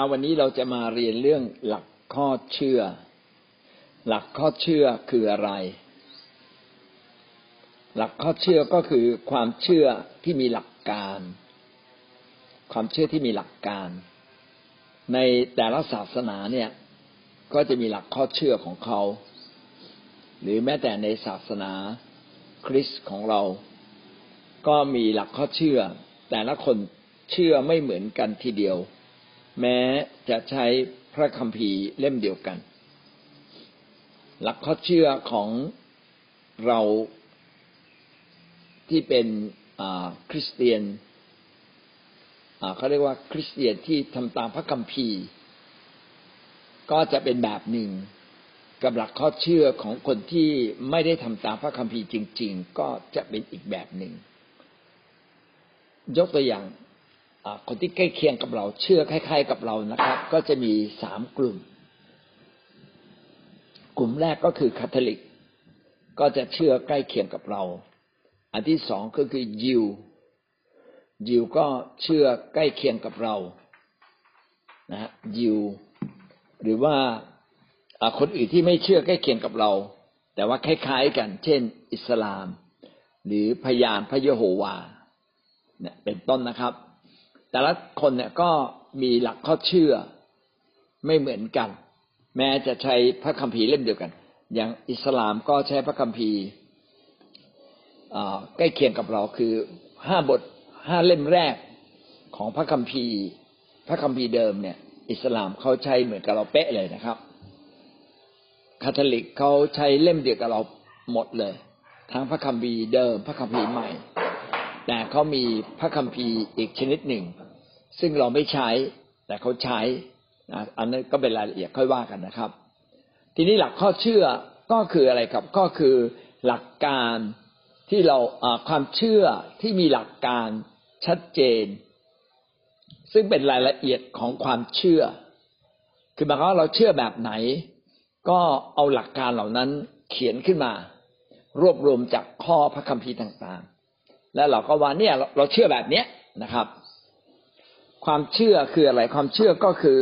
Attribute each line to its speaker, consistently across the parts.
Speaker 1: ช้าวันนี้เราจะมาเรียนเรื่องหลักข้อเชื่อ หลักข้อเชื่อคืออะไร หลักข้อเชื่อก็คือความเชื่อที่มีหลักการ ความเชื่อที่มีหลักการ ในแต่ละศาสนาเนี่ยก็จะมีหลักข้อเชื่อของเขา หรือแม้แต่ในศาสนาคริสต์ของเรา ก็มีหลักข้อเชื่อ แต่ละคนเชื่อไม่เหมือนกันทีเดียว แม้จะใช้พระคัมภีร์เล่มเดียวกัน หลักข้อเชื่อของเราที่เป็นคริสเตียนเขาเรียกว่าคริสเตียนที่ทำตามพระคัมภีร์ ก็จะเป็นแบบหนึ่งกับหลักข้อเชื่อของคนที่ไม่ได้ทำตามพระคัมภีร์จริง ๆ ก็จะเป็นอีกแบบหนึ่ง ยกตัวอย่าง คนที่ใกล้เคียงกับเรา เชื่อคล้าย ๆ กับเรานะครับ ก็จะมีสามกลุ่ม กลุ่มแรกก็คือคาทอลิก ก็จะเชื่อใกล้เคียงกับเรา อันที่สองก็คือยิวยิวก็เชื่อใกล้เคียงกับเรานะยิวหรือว่าคนอื่นที่ไม่เชื่อใกล้เคียงกับเรา แต่ว่าคล้าย ๆ กัน เช่น อิสลาม หรือพยานพระเยโฮวาเนี่ยเป็นต้นนะครับ แต่ละคนเนี่ยก็มีหลักข้อเชื่อไม่เหมือนกัน แม้จะใช้พระคัมภีร์เล่มเดียวกัน อย่างอิสลามก็ใช้พระคัมภีร์ใกล้เคียงกับเราคือห้าบทห้าเล่มแรกของพระคัมภีร์ พระคัมภีร์เดิมเนี่ย อิสลามเขาใช้เหมือนกับเราเป๊ะเลยนะครับคาทอลิกเขาใช้เล่มเดียวกับเราหมดเลย ทั้งพระคัมภีร์เดิม พระคัมภีร์ใหม่ แต่เขามีพระคัมภีร์อีกชนิดหนึ่ง ซึ่งเราไม่ใช้ แต่เขาใช้อันนั้นก็เป็นรายละเอียดค่อยว่ากันนะครับ ทีนี้หลักข้อเชื่อก็คืออะไรครับ ก็คือหลักการที่เราความเชื่อที่มีหลักการชัดเจน ซึ่งเป็นรายละเอียดของความเชื่อ คือหมายความว่าเราเชื่อแบบไหน ก็เอาหลักการเหล่านั้นเขียนขึ้นมา รวบรวมจากข้อพระคัมภีร์ต่างๆ แล้วเราก็ว่าเนี่ยเราเชื่อแบบเนี้ยนะครับ ความเชื่อคืออะไรความเชื่อก็คือ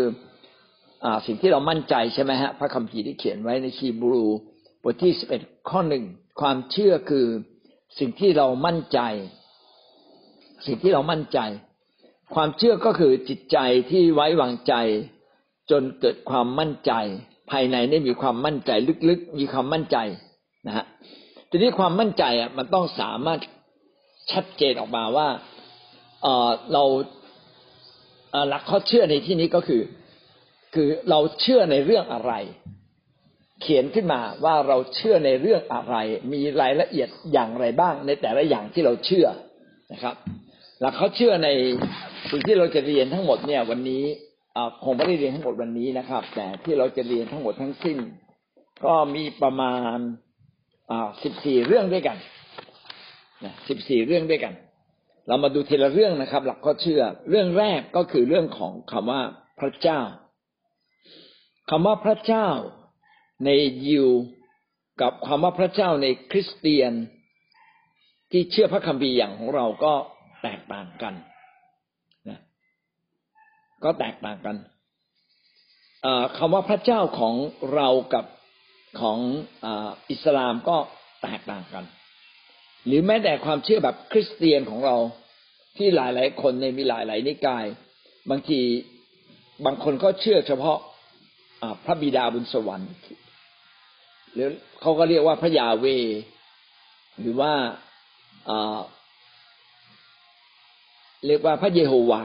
Speaker 1: อ่าสิ่งที่เรามั่นใจใช่ไหมฮะพระคัมภีร์ที่เขียนไว้ในคีบรูบทที่สิบเอ็ดข้อหนึ่งความเชื่อคือสิ่งที่เรามั่นใจ สิ่งที่เรามั่นใจ ความเชื่อก็คือจิตใจที่ไว้วางใจ จนเกิดความมั่นใจ ภายในได้มีความมั่นใจลึกๆ มีความมั่นใจนะฮะทีนี้ความมั่นใจอะมันต้องสามารถ ชัดเจนออกมาว่าเราหลักข้อเชื่อในที่นี้ก็คือ คือเราเชื่อในเรื่องอะไร เขียนขึ้นมาว่าเราเชื่อในเรื่องอะไร มีรายละเอียดอย่างไรบ้าง ในแต่ละอย่างที่เราเชื่อนะครับ หลักเขาเชื่อในสิ่งที่เราจะเรียนทั้งหมดเนี่ย วันนี้คงไม่ได้เรียนทั้งหมดวันนี้นะครับ แต่ที่เราจะเรียนทั้งหมดทั้งสิ้น ก็มีประมาณสิบสี่เรื่องด้วยกัน สิบสี่เรื่องด้วยกัน เรามาดูทีละเรื่องนะครับ หลักข้อเชื่อ เรื่องแรกก็คือเรื่องของคำว่าพระเจ้าคำว่าพระเจ้าในยิวกับคำว่าพระเจ้าในคริสเตียน ที่เชื่อพระคัมภีร์อย่างของเราก็แตกต่างกันนะก็แตกต่างกันคำว่าพระเจ้าของเรากับของอิสลามก็แตกต่างกัน หรือแม้แต่ความเชื่อแบบคริสเตียนของเราที่หลาย ๆ คนในมีหลาย ๆ นิกาย บางทีบางคนก็เชื่อเฉพาะพระบิดาบุญสวรรค์หรือเขาก็เรียกว่าพระยาเว หรือว่าเรียกว่าพระเยโฮวา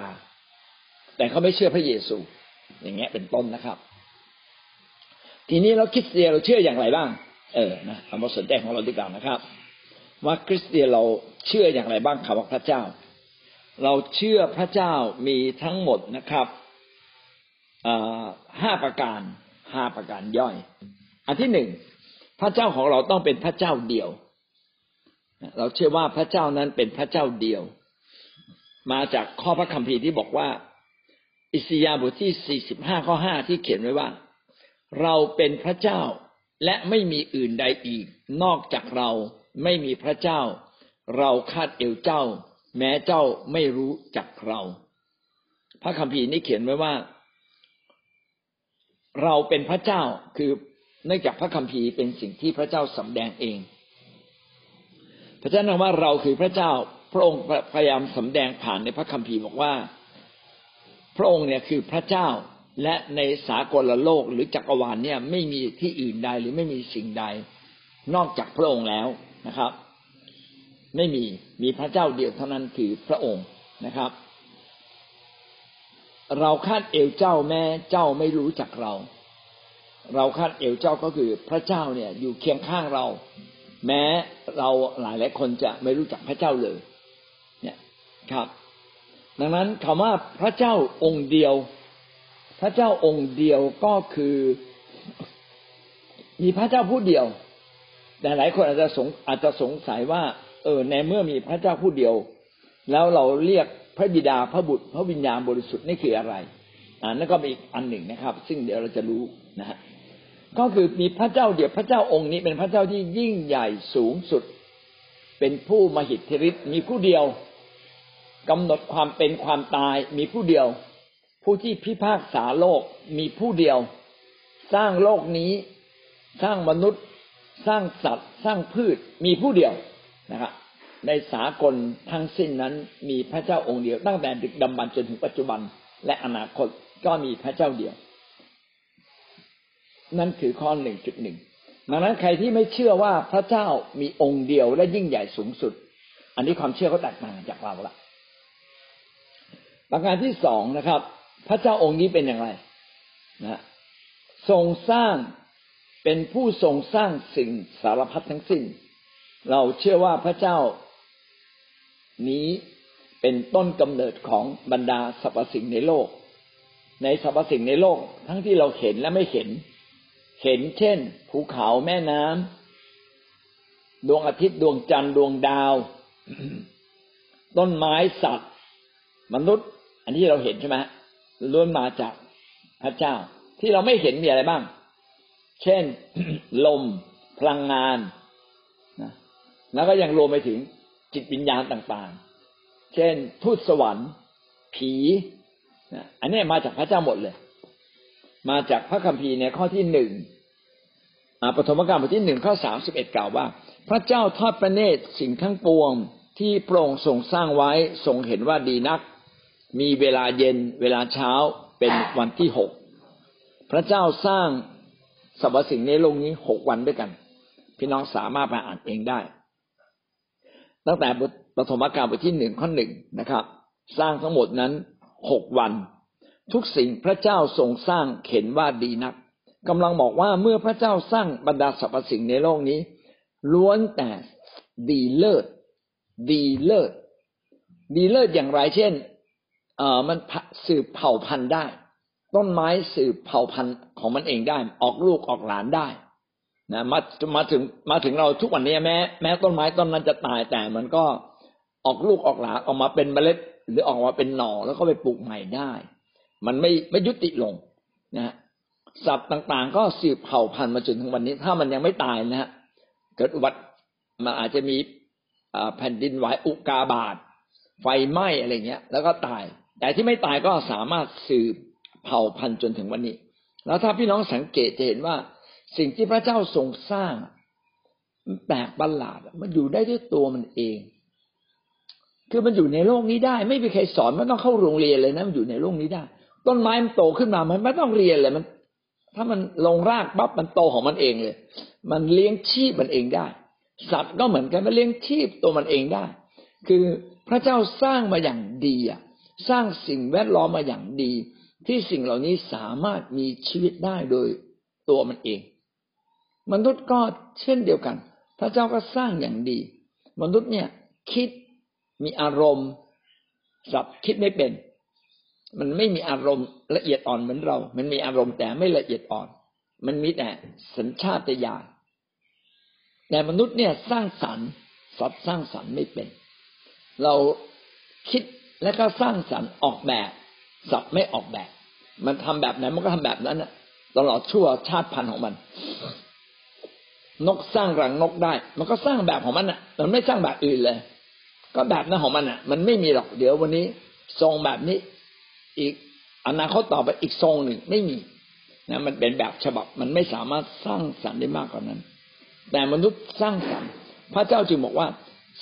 Speaker 1: แต่เขาไม่เชื่อพระเยซู อย่างเงี้ยเป็นต้นนะครับ ทีนี้เราคริสเตียนเราเชื่ออย่างไรบ้าง เออนะเอามาสนใจของเราดีกว่านะครับ ว่าคริสเตียนเราเชื่ออย่างไรบ้างคำว่าพระเจ้า เราเชื่อพระเจ้ามีทั้งหมดนะครับห้าประการห้าประการย่อย อันที่หนึ่งพระเจ้าของเราต้องเป็นพระเจ้าเดียว เราเชื่อว่าพระเจ้านั้นเป็นพระเจ้าเดียว มาจากข้อพระคัมภีร์ที่บอกว่า อิสยาบทที่45ข้อ5ที่เขียนไว้ว่า เราเป็นพระเจ้าและไม่มีอื่นใดอีกนอกจากเรา ไม่มีพระเจ้า เราคาดเอวเจ้า แม้เจ้าไม่รู้จักเรา พระคัมภีร์นี้เขียนไว้ว่า เราเป็นพระเจ้าคือเนื่องจากพระคัมภีร์เป็นสิ่งที่พระเจ้าสำแดงเอง พระเจ้าบอกว่าเราคือพระเจ้า พระองค์พยายามสำแดงผ่านในพระคัมภีร์บอกว่า พระองค์เนี่ยคือพระเจ้าและในสากลโลกหรือจักรวาลเนี่ยไม่มีที่อื่นใดหรือไม่มีสิ่งใด นอกจากพระองค์แล้ว นะครับ ไม่มีมีพระเจ้าเดียวเท่านั้นคือพระองค์นะครับ เราคาดเอวเจ้าแม่เจ้าไม่รู้จักเรา เราคาดเอวเจ้าก็คือพระเจ้าเนี่ยอยู่เคียงข้างเรา แม้เราหลายหลายคนจะไม่รู้จักพระเจ้าเลย เนี่ยครับ ดังนั้นคำว่าพระเจ้าองค์เดียว พระเจ้าองค์เดียวก็คือมีพระเจ้าผู้เดียว แต่หลายคนอาจจะสงอาจจะสงสัยว่า เออในเมื่อมีพระเจ้าผู้เดียว แล้วเราเรียกพระบิดาพระบุตร พระวิญญาณบริสุทธิ์นี่คืออะไรอ่านั่นก็เป็นอีกอันหนึ่งนะครับ ซึ่งเดี๋ยวเราจะรู้นะฮะก็คือมีพระเจ้าเดียวพระเจ้าองค์นี้เป็นพระเจ้าที่ยิ่งใหญ่สูงสุด เป็นผู้มหิทธิฤทธิ์มีผู้เดียวกำหนดความเป็นความตายมีผู้เดียว ผู้ที่พิพากษาโลกมีผู้เดียว สร้างโลกนี้ สร้างมนุษย์ สร้างสัตว์สร้างพืชมีผู้เดียวนะครับในสากลทั้งสิ้นนั้นมีพระเจ้าองค์เดียว ตั้งแต่ดึกดำบรรจนถึงปัจจุบัน และอนาคตก็มีพระเจ้าเดียว นั่นคือข้อหนึ่งจุดหนึ่งดังนั้นใครที่ไม่เชื่อว่าพระเจ้ามีองค์เดียวและยิ่งใหญ่สูงสุด อันนี้ความเชื่อเขาแตกต่างจากเราละประการที่สองนะครับ พระเจ้าองค์นี้เป็นอย่างไรนะทรงสร้าง เป็นผู้ทรงสร้างสิ่งสารพัดทั้งสิ้น เราเชื่อว่าพระเจ้านี้เป็นต้นกำเนิดของบรรดาสรรพสิ่งในโลก ในสรรพสิ่งในโลก ทั้งที่เราเห็นและไม่เห็น เห็นเช่น ภูเขาแม่น้ำดวงอาทิตย์ดวงจันทร์ดวงดาว ต้นไม้สัตว์ มนุษย์ อันที่เราเห็นใช่ไหมล้วนมาจากพระเจ้าที่เราไม่เห็นมีอะไรบ้าง เช่นลมพลังงานนะแล้วก็ยังรวมไปถึงจิตวิญญาณต่างๆ เช่นทูตสวรรค์ ผีนะอันนี้มาจากพระเจ้าหมดเลย มาจากพระคัมภีร์ในข้อที่หนึ่งปฐมกาลบทที่หนึ่งข้อสามสิบเอ็ดกล่าวว่า พระเจ้าทอดพระเนตรสิ่งทั้งปวงที่พระองทรงสร้างไว้ทรงเห็นว่าดีนัก มีเวลาเย็นเวลาเช้าเป็นวันที่หกพระเจ้าสร้าง สรรพสิ่งในโลกนี้หกวันด้วยกัน พี่น้องสามารถไปอ่านเองได้ ตั้งแต่บทปฐมกาลบทที่หนึ่งข้อหนึ่งนะครับ สร้างทั้งหมดนั้นหกวัน ทุกสิ่งพระเจ้าทรงสร้างเห็นว่าดีนักกำลังบอกว่าเมื่อพระเจ้าสร้างบรรดาสรรพสิ่งในโลกนี้ ล้วนแต่ดีเลิศดีเลิศดีเลิศอย่างไรเช่น เอ่อมันสืบเผ่าพันธุ์ได้ ต้นไม้สืบเผ่าพันธุ์ของมันเองได้ ออกลูกออกหลานได้นะมามาถึงมาถึงเราทุกวันนี้แม้ แม้ต้นไม้ต้นนั้นจะตายแต่มันก็ออกลูกออกหลานออกมาเป็นเมล็ด หรือออกมาเป็นหน่อแล้วก็ไปปลูกใหม่ได้ มันไม่ไม่ยุติลงนะสัตว์ต่างๆ ก็สืบเผ่าพันธุ์มาจนถึงวันนี้ ถ้ามันยังไม่ตายนะฮะเกิดอุบัติมันอาจจะมีแผ่นดินไหวอุกาบาตไฟไหม้อะไรเงี้ย แล้วก็ตาย แต่ที่ไม่ตายก็สามารถสืบ เผ่าพันธุ์จนถึงวันนี้ แล้วถ้าพี่น้องสังเกตจะเห็นว่า สิ่งที่พระเจ้าทรงสร้างมันแปลกประหลาดมันอยู่ได้ด้วยตัวมันเอง คือมันอยู่ในโลกนี้ได้ ไม่มีใครสอนไม่ต้องเข้าโรงเรียนเลยนะมันอยู่ในโลกนี้ได้ ต้นไม้มันโตขึ้นมามันไม่ต้องเรียนเลยมัน ถ้ามันลงรากปั๊บมันโตของมันเองเลย มันเลี้ยงชีพมันเองได้ สัตว์ก็เหมือนกันมันเลี้ยงชีพตัวมันเองได้ คือพระเจ้าสร้างมาอย่างดีอะ สร้างสิ่งแวดล้อมมาอย่างดี ที่สิ่งเหล่านี้สามารถมีชีวิตได้โดยตัวมันเอง มนุษย์ก็เช่นเดียวกัน พระเจ้าก็สร้างอย่างดี มนุษย์เนี่ยคิดมีอารมณ์สับคิดไม่เป็น มันไม่มีอารมณ์ละเอียดอ่อนเหมือนเรา มันมีอารมณ์แต่ไม่ละเอียดอ่อน มันมีแต่สัญชาตญาณแต่มนุษย์เนี่ยสร้างสรรค์สัตว์สร้างสรรค์ไม่เป็น เราคิดแล้วก็สร้างสรรค์ออกแบบ สับไม่ออกแบบ มันทำแบบไหนมันก็ทำแบบนั้นนะตลอดชั่วชาติพันธุ์ของมัน นกสร้างรังนกได้ มันก็สร้างแบบของมันอะ มันไม่สร้างแบบอื่นเลย ก็แบบนั้นของมันอะ มันไม่มีหรอกเดี๋ยววันนี้ ทรงแบบนี้ อีกอนาคตต่อไปอีกทรงหนึ่งไม่มีนะมันเป็นแบบฉบับมันไม่สามารถสร้างสรรค์ได้มากกว่านั้น แต่มนุษย์สร้างสรรค์ พระเจ้าจึงบอกว่า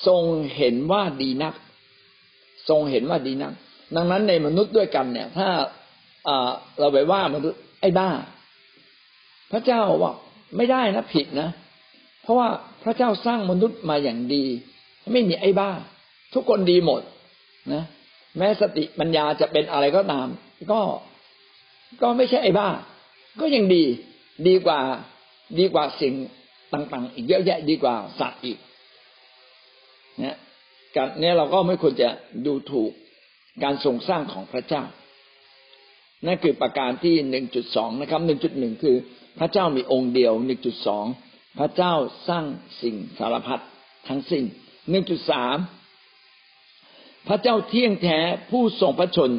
Speaker 1: ทรงเห็นว่าดีนัก ทรงเห็นว่าดีนัก ดังนั้นในมนุษย์ด้วยกันเนี่ย ถ้าเราไปว่ามนุษย์ไอ้บ้า พระเจ้าว่าไม่ได้นะผิดนะ เพราะว่าพระเจ้าสร้างมนุษย์มาอย่างดี ไม่มีไอ้บ้า ทุกคนดีหมดนะ แม้สติปัญญาจะเป็นอะไรก็ตาม ก็ก็ไม่ใช่ไอ้บ้า ก็ยังดีดีกว่า ดีกว่าสิ่งต่าง ๆ อีกเยอะแยะดีกว่าสัตว์อีกเนี่ยการนี้เราก็ไม่ควรจะดูถูก การทรงสร้างของพระเจ้า นั่นคือประการที่หนึ่งจุดสองนะครับหนึ่งจุดหนึ่งคือ พระเจ้ามีองค์เดียวหนึ่งจุดสองพระเจ้าสร้างสิ่งสารพัดทั้งสิ้นหนึ่งจุดสามพระเจ้าเที่ยงแท้ผู้ทรงพระชน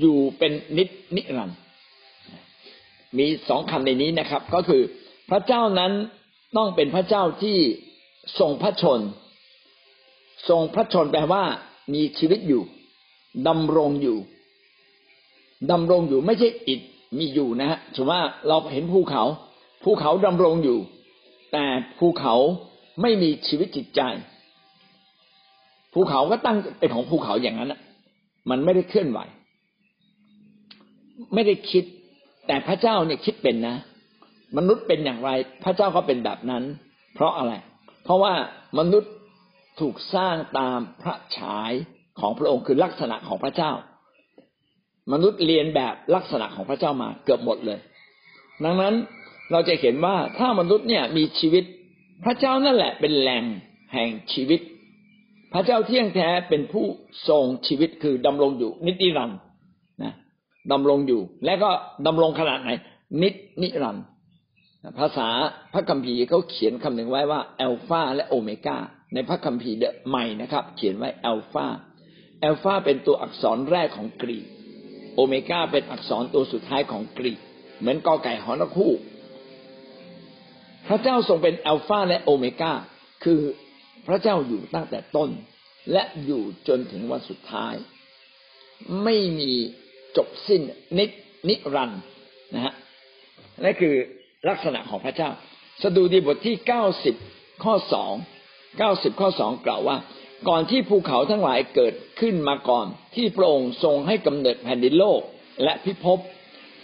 Speaker 1: อยู่เป็นนิจนิรันดร์มีสองคำในนี้นะครับ ก็คือพระเจ้านั้นต้องเป็นพระเจ้าที่ทรงพระชน ทรงพระชนแปลว่ามีชีวิตอยู่ ดำรงอยู่ดำรงอยู่ไม่ใช่อิดมีอยู่นะฮะถือว่าเราเห็นภูเขา ภูเขาดำรงอยู่ แต่ภูเขาไม่มีชีวิตจิตใจ ภูเขาก็ตั้งเป็นของภูเขาอย่างนั้นนะมันไม่ได้เคลื่อนไหว ไม่ได้คิด แต่พระเจ้าเนี่ยคิดเป็นนะ มนุษย์เป็นอย่างไร พระเจ้าก็เป็นแบบนั้น เพราะอะไร เพราะว่ามนุษย์ถูกสร้างตามพระฉาย ของพระองค์คือลักษณะของพระเจ้า มนุษย์เรียนแบบลักษณะของพระเจ้ามาเกือบหมดเลย ดังนั้นเราจะเห็นว่าถ้ามนุษย์เนี่ยมีชีวิตพระเจ้านั่นแหละเป็นแหล่งแห่งชีวิต พระเจ้าเที่ยงแท้เป็นผู้ทรงชีวิตคือดำรงอยู่ นิติรันนะดำรงอยู่ และก็ดำรงขนาดไหน นิจนิรันภาษาพระคัมภีร์เขาเขียนคำหนึ่งไว้ว่าอัลฟาและโอเมกาในพระคัมภีร์ใหม่นะครับ เขียนไว้อัลฟา อลฟาเป็นตัวอักษรแรกของกรีก โอเมก้าเป็นอักษรตัวสุดท้ายของกรีก เหมือนกอไก่หอนคู่ พระเจ้าทรงเป็นอัลฟาและโอเมก้า คือพระเจ้าอยู่ตั้งแต่ต้น และอยู่จนถึงวันสุดท้าย ไม่มีจบสิ้นนินิรันนะฮะนั่นคือลักษณะของพระเจ้า สดุดีบทที่เก้าสิบข้อสองเก้าสิบข้อสองกล่าวว่า ก่อนที่ภูเขาทั้งหลายเกิดขึ้นมาก่อน ที่พระองค์ทรงให้กำเนิดแผ่นดินโลกและพิภพ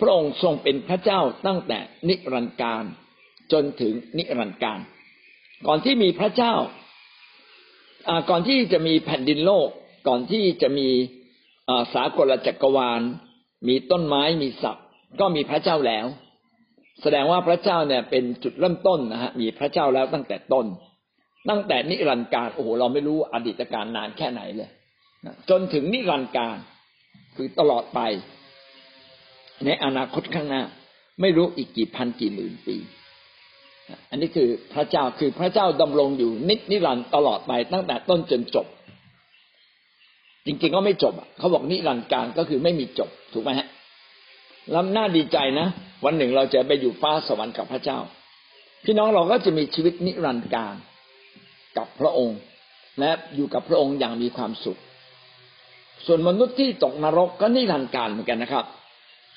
Speaker 1: พระองค์ทรงเป็นพระเจ้าตั้งแต่นิรันดร์การจนถึงนิรันดร์การ ก่อนที่มีพระเจ้าก่อนที่จะมีแผ่นดินโลก ก่อนที่จะมีสากลจักรวาล มีต้นไม้มีสัตว์ก็มีพระเจ้าแล้ว แสดงว่าพระเจ้าเนี่ยเป็นจุดเริ่มต้นนะฮะมีพระเจ้าแล้วตั้งแต่ต้น ตั้งแต่นิรันดร์การโอ้โหเราไม่รู้อดีตการนานแค่ไหนเลยจนถึงนิรันดร์การคือตลอดไป ในอนาคตข้างหน้า ไม่รู้อีกกี่พันกี่หมื่นปี อันนี้คือพระเจ้าคือพระเจ้าดำรงอยู่นิจนิรันตลอดไป ตั้งแต่ต้นจนจบ จริงๆก็ไม่จบเขาบอกนิรันดร์กาลก็คือไม่มีจบถูกไหมฮะแล้วน่าดีใจนะ วันหนึ่งเราจะไปอยู่ฟ้าสวรรค์กับพระเจ้า พี่น้องเราก็จะมีชีวิตนิรันดร์กาล กับพระองค์ และอยู่กับพระองค์อย่างมีความสุข ส่วนมนุษย์ที่ตกนรกก็นิรันดร์กาลเหมือนกันนะครับ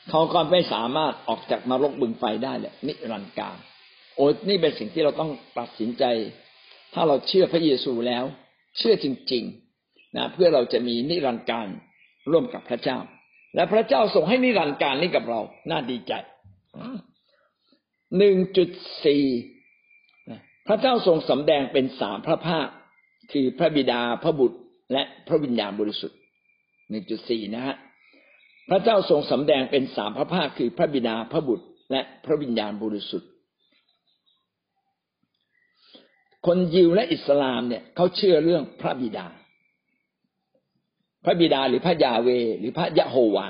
Speaker 1: เขาก็ไม่สามารถออกจากนรกบึงไฟได้เลยนิรันดร์กาลโอ้นี่เป็นสิ่งที่เราต้องตัดสินใจ ถ้าเราเชื่อพระเยซูแล้ว เชื่อจริงๆนะเพื่อเราจะมีนิรันดร์การร่วมกับพระเจ้า และพระเจ้าส่งให้นิรันดร์การนี้กับเรา น่าดีใจหนึ่งจุดสี่ พระเจ้าทรงสำแดงเป็นสามพระภาค คือพระบิดาพระบุตรและพระวิญญาณบริสุทธิ์หนึ่งจุดสี่นะฮะพระเจ้าทรงสำแดงเป็นสามพระภาค คือพระบิดาพระบุตร และพระวิญญาณบริสุทธิ์ คนยิวและอิสลามเนี่ยเขาเชื่อเรื่องพระบิดา พระบิดาหรือพระยาเว หรือพระยะโฮวา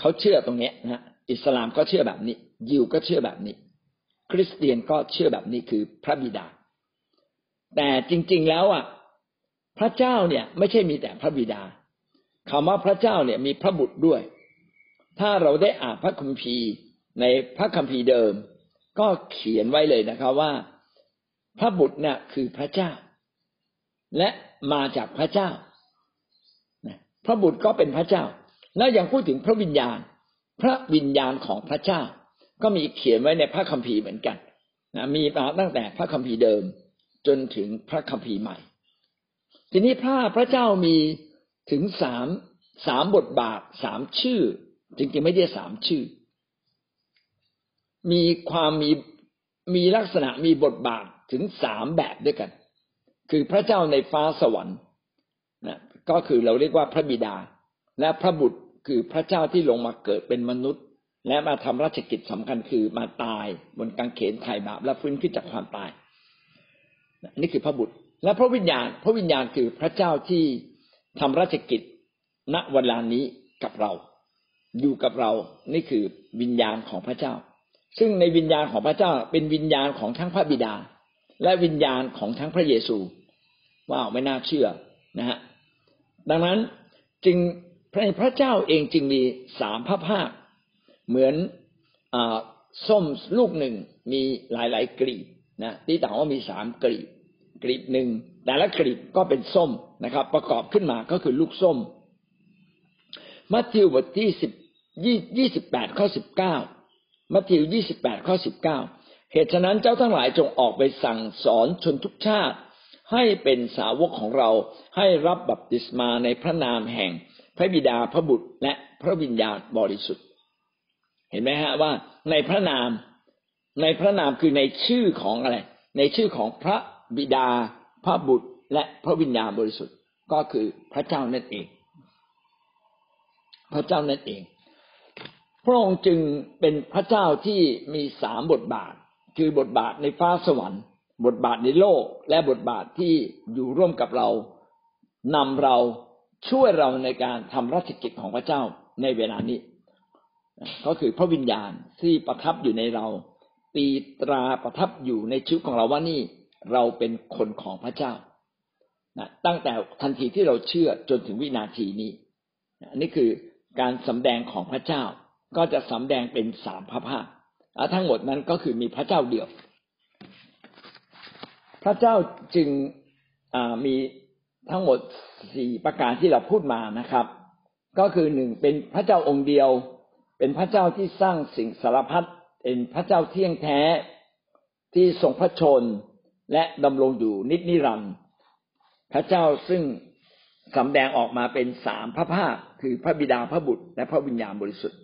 Speaker 1: เขาเชื่อตรงนี้นะอิสลามก็เชื่อแบบนี้ ยิวก็เชื่อแบบนี้ คริสเตียนก็เชื่อแบบนี้คือพระบิดา แต่จริง ๆ แล้วอะ พระเจ้าเนี่ย ไม่ใช่มีแต่พระบิดาคำว่าพระเจ้าเนี่ยมีพระบุตรด้วย ถ้าเราได้อ่านพระคัมภีร์ในพระคัมภีร์เดิม ก็เขียนไว้เลยนะครับว่า พระบุตรเนี่ยคือพระเจ้า และมาจากพระเจ้าพระบุตรก็เป็นพระเจ้า แล้วยังพูดถึงพระวิญญาณ พระวิญญาณของพระเจ้า ก็มีเขียนไว้ในพระคัมภีร์เหมือนกันนะมีมาตั้งแต่พระคัมภีร์เดิมจนถึงพระคัมภีร์ใหม่ ทีนี้พระพระเจ้ามีถึงสามสามบทบาทสามชื่อ จริงๆไม่ใช่สามชื่อ มีความมีมีลักษณะมีบทบาทถึงสามแบบด้วยกัน คือพระเจ้าในฟ้าสวรรค์นะก็คือเราเรียกว่าพระบิดา และพระบุตรคือพระเจ้าที่ลงมาเกิดเป็นมนุษย์ และมาทำราชกิจสำคัญคือมาตายบนกางเขนไถ่บาปและฟื้นขึ้นจากความตาย นี่คือพระบุตร และพระวิญญาณ พระวิญญาณคือพระเจ้าที่ทำราชกิจณเวลานี้กับเรา อยู่กับเรา นี่คือวิญญาณของพระเจ้า ซึ่งในวิญญาณของพระเจ้าเป็นวิญญาณของทั้งพระบิดา และวิญญาณของทั้งพระเยซูว้าวไม่น่าเชื่อนะฮะดังนั้นจึงพระพระเจ้าเองจึงมีสามพระภาค เหมือนอส้มลูกหนึ่งมีหลายๆกลีบนะที่ต่างว่ามีสามกลีบกลีบหนึ่งแต่ละกลีบก็เป็นส้มนะครับ ประกอบขึ้นมาก็คือลูกส้ม มัทธิวบทที่สิบยี่สิบแปดข้อสิบเก้ามัทธิวยี่สิบแปดข้อสิบเก้าเหตุฉะนั้นเจ้าทั้งหลายจงออกไปสั่งสอนชนทุกชาติ ให้เป็นสาวกของเราให้รับบัพติศมาในพระนามแห่ง พระบิดาพระบุตรและพระวิญญาณบริสุทธิ์ ห็นไหมฮะว่าในพระนามในพระนามคือในชื่อของอะไร ในชื่อของพระบิดา พระบุตรและพระวิญญาณบริสุทธิ์ ก็คือพระเจ้านั่นเอง พระเจ้านั่นเอง พระองค์จึงเป็นพระเจ้าที่มีสามบทบาท คือบทบาทในฟ้าสวรรค์ บทบาทในโลก และบทบาทที่อยู่ร่วมกับเรานำเราช่วยเราในการทำราชกิจของพระเจ้าในเวลานี้ ก็คือพระวิญญาณที่ประทับอยู่ในเรา ตีตราประทับอยู่ในชีวิตของเราว่านี่เราเป็นคนของพระเจ้านะตั้งแต่ทันทีที่เราเชื่อจนถึงวินาทีนี้นนี่คือการสำแดงของพระเจ้าก็จะสำแดงเป็นสามพระภาคทั้งหมดนั้นก็คือมีพระเจ้าเดียว พระเจ้าจึงมีทั้งหมดสี่ประการที่เราพูดมานะครับ ก็คือหนึ่งเป็นพระเจ้าองค์เดียว เป็นพระเจ้าที่สร้างสิ่งสารพัดเป็นพระเจ้าเที่ยงแท้ที่ทรงพระชนและดำรงอยู่นิจนิรันดร์พระเจ้าซึ่งสำแดงออกมาเป็นสามพระภาคคือพระบิดาพระบุตร และพระวิญญาณบริสุทธิ์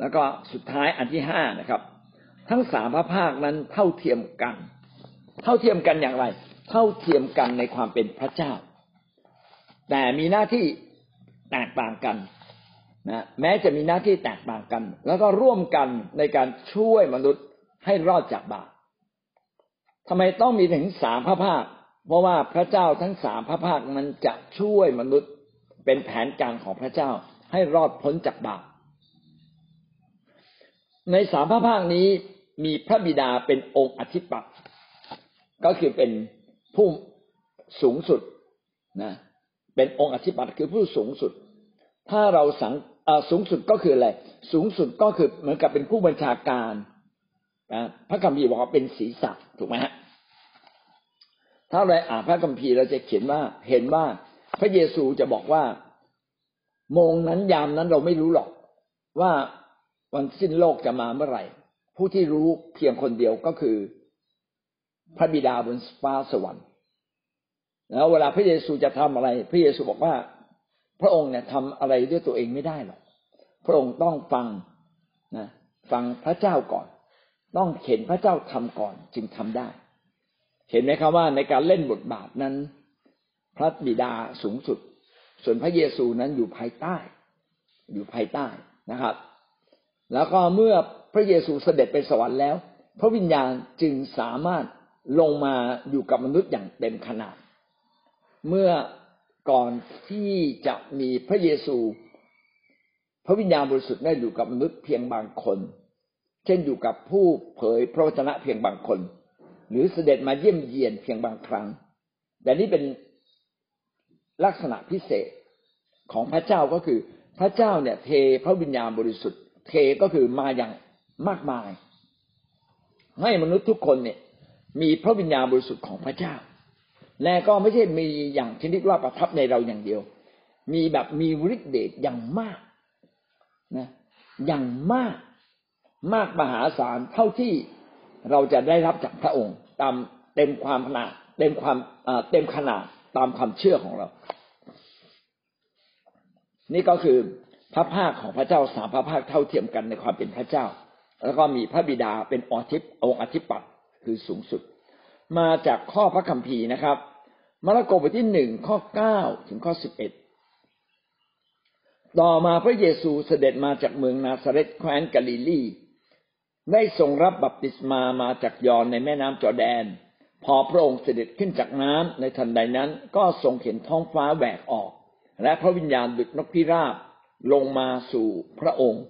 Speaker 1: แล้วก็สุดท้ายอันที่ห้านะครับ ทั้งสามพระภาคนั้นเท่าเทียมกัน เท่าเทียมกันอย่างไร เท่าเทียมกันในความเป็นพระเจ้า แต่มีหน้าที่แตกต่างกัน นะแม้จะมีหน้าที่แตกต่างกัน แล้วก็ร่วมกันในการช่วยมนุษย์ให้รอดจากบาปทำไมต้องมีถึงสามพระภาค เพราะว่าพระเจ้าทั้งสามพระภาคมันจะช่วยมนุษย์เป็นแผนการของพระเจ้าให้รอดพ้นจากบาป ในสามพระภาคนี้มีพระบิดาเป็นองค์อธิปัตย์ก็คือเป็นผู้สูงสุดนะ เป็นองค์อธิปัตย์คือผู้สูงสุด ถ้าเราสังสูงสุดก็คืออะไร สูงสุดก็คือเหมือนกับเป็นผู้บัญชาการพระคัมภีร์บอกว่าเป็นศีรษะถูกไหมฮะถ้าเราอ่านพระคัมภีร์เราจะเขียนว่าเห็นว่าพระเยซูจะบอกว่าโมงนั้นยามนั้นเราไม่รู้หรอกว่าวันสิ้นโลกจะมาเมื่อไหร่ ผู้ที่รู้เพียงคนเดียวก็คือพระบิดาบนฟ้าสวรรค์แล้วเวลาพระเยซูจะทำอะไร พระเยซูบอกว่า พระองค์เนี่ยทำอะไรด้วยตัวเองไม่ได้หรอกพระองค์ต้องฟังนะฟังพระเจ้าก่อน ต้องเห็นพระเจ้าทำก่อนจึงทำได้ เห็นไหมครับว่าในการเล่นบทบาทนั้น พระบิดาสูงสุด ส่วนพระเยซูนั้นอยู่ภายใต้ อยู่ภายใต้นะครับ แล้วก็เมื่อพระเยซูเสด็จไปสวรรค์แล้ว พระวิญญาณจึงสามารถลงมาอยู่กับมนุษย์อย่างเต็มขนาด เมื่อ ก่อนที่จะมีพระเยซู พระวิญญาณบริสุทธิ์ได้อยู่กับมนุษย์เพียงบางคน เช่นอยู่กับผู้เผยพระวจนะเพียงบางคน หรือเสด็จมาเยี่ยมเยียนเพียงบางครั้ง แต่นี่เป็นลักษณะพิเศษของพระเจ้าก็คือ พระเจ้าเนี่ย เทพระวิญญาณบริสุทธิ์ เทก็คือมาอย่างมากมาย ให้มนุษย์ทุกคนเนี่ย มีพระวิญญาณบริสุทธิ์ของพระเจ้า และก็ไม่ใช่มีอย่างชนิดว่าประทับในเราอย่างเดียว มีแบบมีฤทธิ์เดชอย่างมากนะอย่างมากมากมหาศาลเท่าที่เราจะได้รับจากพระองค์ ตามเต็มความขนาดเต็มความเต็มขนาดตามความเชื่อของเรา นี่ก็คือพระภาคของพระเจ้าสามพระภาคเท่าเทียมกันในความเป็นพระเจ้า แล้วก็มีพระบิดาเป็นอธิปองค์อธิปัตคือสูงสุด มาจากข้อพระคัมภีร์นะครับ มาระโกบทที่หนึ่งข้อเก้าถึงข้อสิบเอ็ดต่อมาพระเยซูเสด็จมาจากเมืองนาซาเรตแคว้นกาลิลีได้ทรงรับบัพติศมามาจากยอนในแม่น้ำจอแดน พอพระองค์เสด็จขึ้นจากน้ำในทันใดนั้นก็ทรงเห็นท้องฟ้าแหวกออก และพระวิญญาณดุจนกพิราบลงมาสู่พระองค์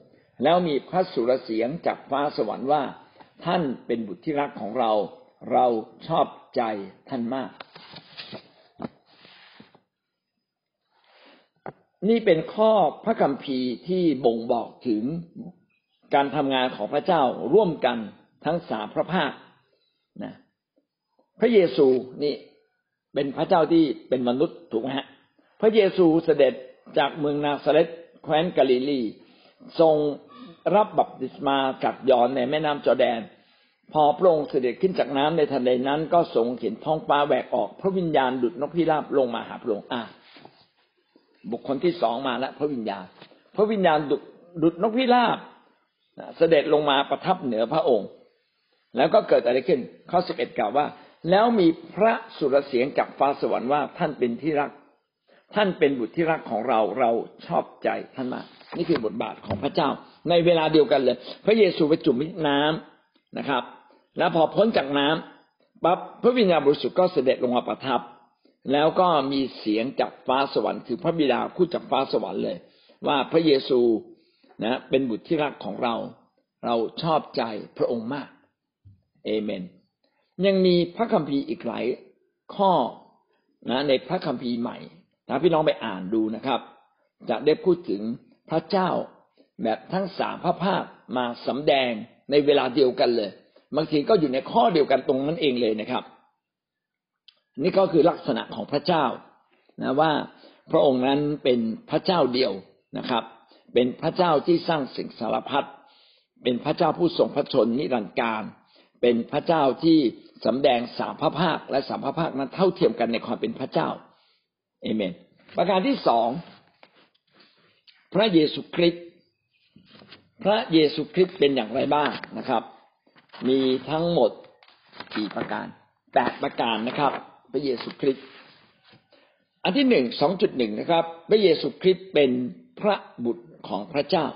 Speaker 1: แล้วมีพระสุรเสียงจากฟ้าสวรรค์ว่า ท่านเป็นบุตรที่รักของเรา เราชอบใจท่านมาก นี่เป็นข้อพระคัมภีร์ที่บ่งบอกถึงการทำงานของพระเจ้าร่วมกันทั้งสามพระภาคนะพระเยซูนี่เป็นพระเจ้าที่เป็นมนุษย์ถูกไหมฮะพระเยซูเสด็จจากเมืองนาซาเรตแคว้นกาลิลี ทรงรับบัพติศมาจากยอนในแม่น้ำจอแดน พอพระองค์เสด็จขึ้นจากน้ำในทันใดนั้น ก็ทรงเห็นท้องฟ้าแหวกออกพระวิญญาณดุดนกพิราบลงมาหาพระองค์อะ บุคคลที่สองมาแล้วพระวิญญาณ พระวิญญาณดุดดุดนกพิราบเสด็จลงมาประทับเหนือพระองค์ แล้วก็เกิดอะไรขึ้น ข้อสิบเอ็ดกล่าวว่า แล้วมีพระสุรเสียงจากฟ้าสวรรค์ว่าท่านเป็นที่รัก ท่านเป็นบุตรที่รักของเราเราชอบใจท่านมากนี่คือบทบาทของพระเจ้า ในเวลาเดียวกันเลย พระเยซูไปจุ่มน้ำนะครับ แล้วพอพ้นจากน้ำปั๊บพระวิญญาณบริสุทธิ์ก็เสด็จลงมาประทับ แล้วก็มีเสียงจากฟ้าสวรรค์คือพระบิดาพูดจากฟ้าสวรรค์เลย ว่าพระเยซูนะเป็นบุตรที่รักของเรา เราชอบใจพระองค์มากเอเมน ยังมีพระคัมภีร์อีกหลายข้อนะในพระคัมภีร์ใหม่ถ้าพี่น้องไปอ่านดูนะครับ จะได้พูดถึงพระเจ้าแบบทั้งสามพระภาคมาสำแดงในเวลาเดียวกันเลยบางทีก็อยู่ในข้อเดียวกันตรงนั้นเองเลยนะครับ นี่ก็คือลักษณะของพระเจ้านะว่าพระองค์นั้นเป็นพระเจ้าเดียวนะครับ เป็นพระเจ้าที่สร้างสิ่งสารพัดเป็นพระเจ้าผู้ทรงพระชนนิรันดร์การ เป็นพระเจ้าที่สำแดงสามพระภาคและสามพระภาคนั้นเท่าเทียมกันในความเป็นพระเจ้าเอเมน ประการที่สองพระเยซูคริสต์พระเยซูคริสต์เป็นอย่างไรบ้างนะครับ มีทั้งหมดกี่ประการแปดประการนะครับ พระเยซูคริสต์อันที่หนึ่งสองจุดหนึ่งนะครับ พระเยซูคริสต์เป็นพระบุตรของพระเจ้า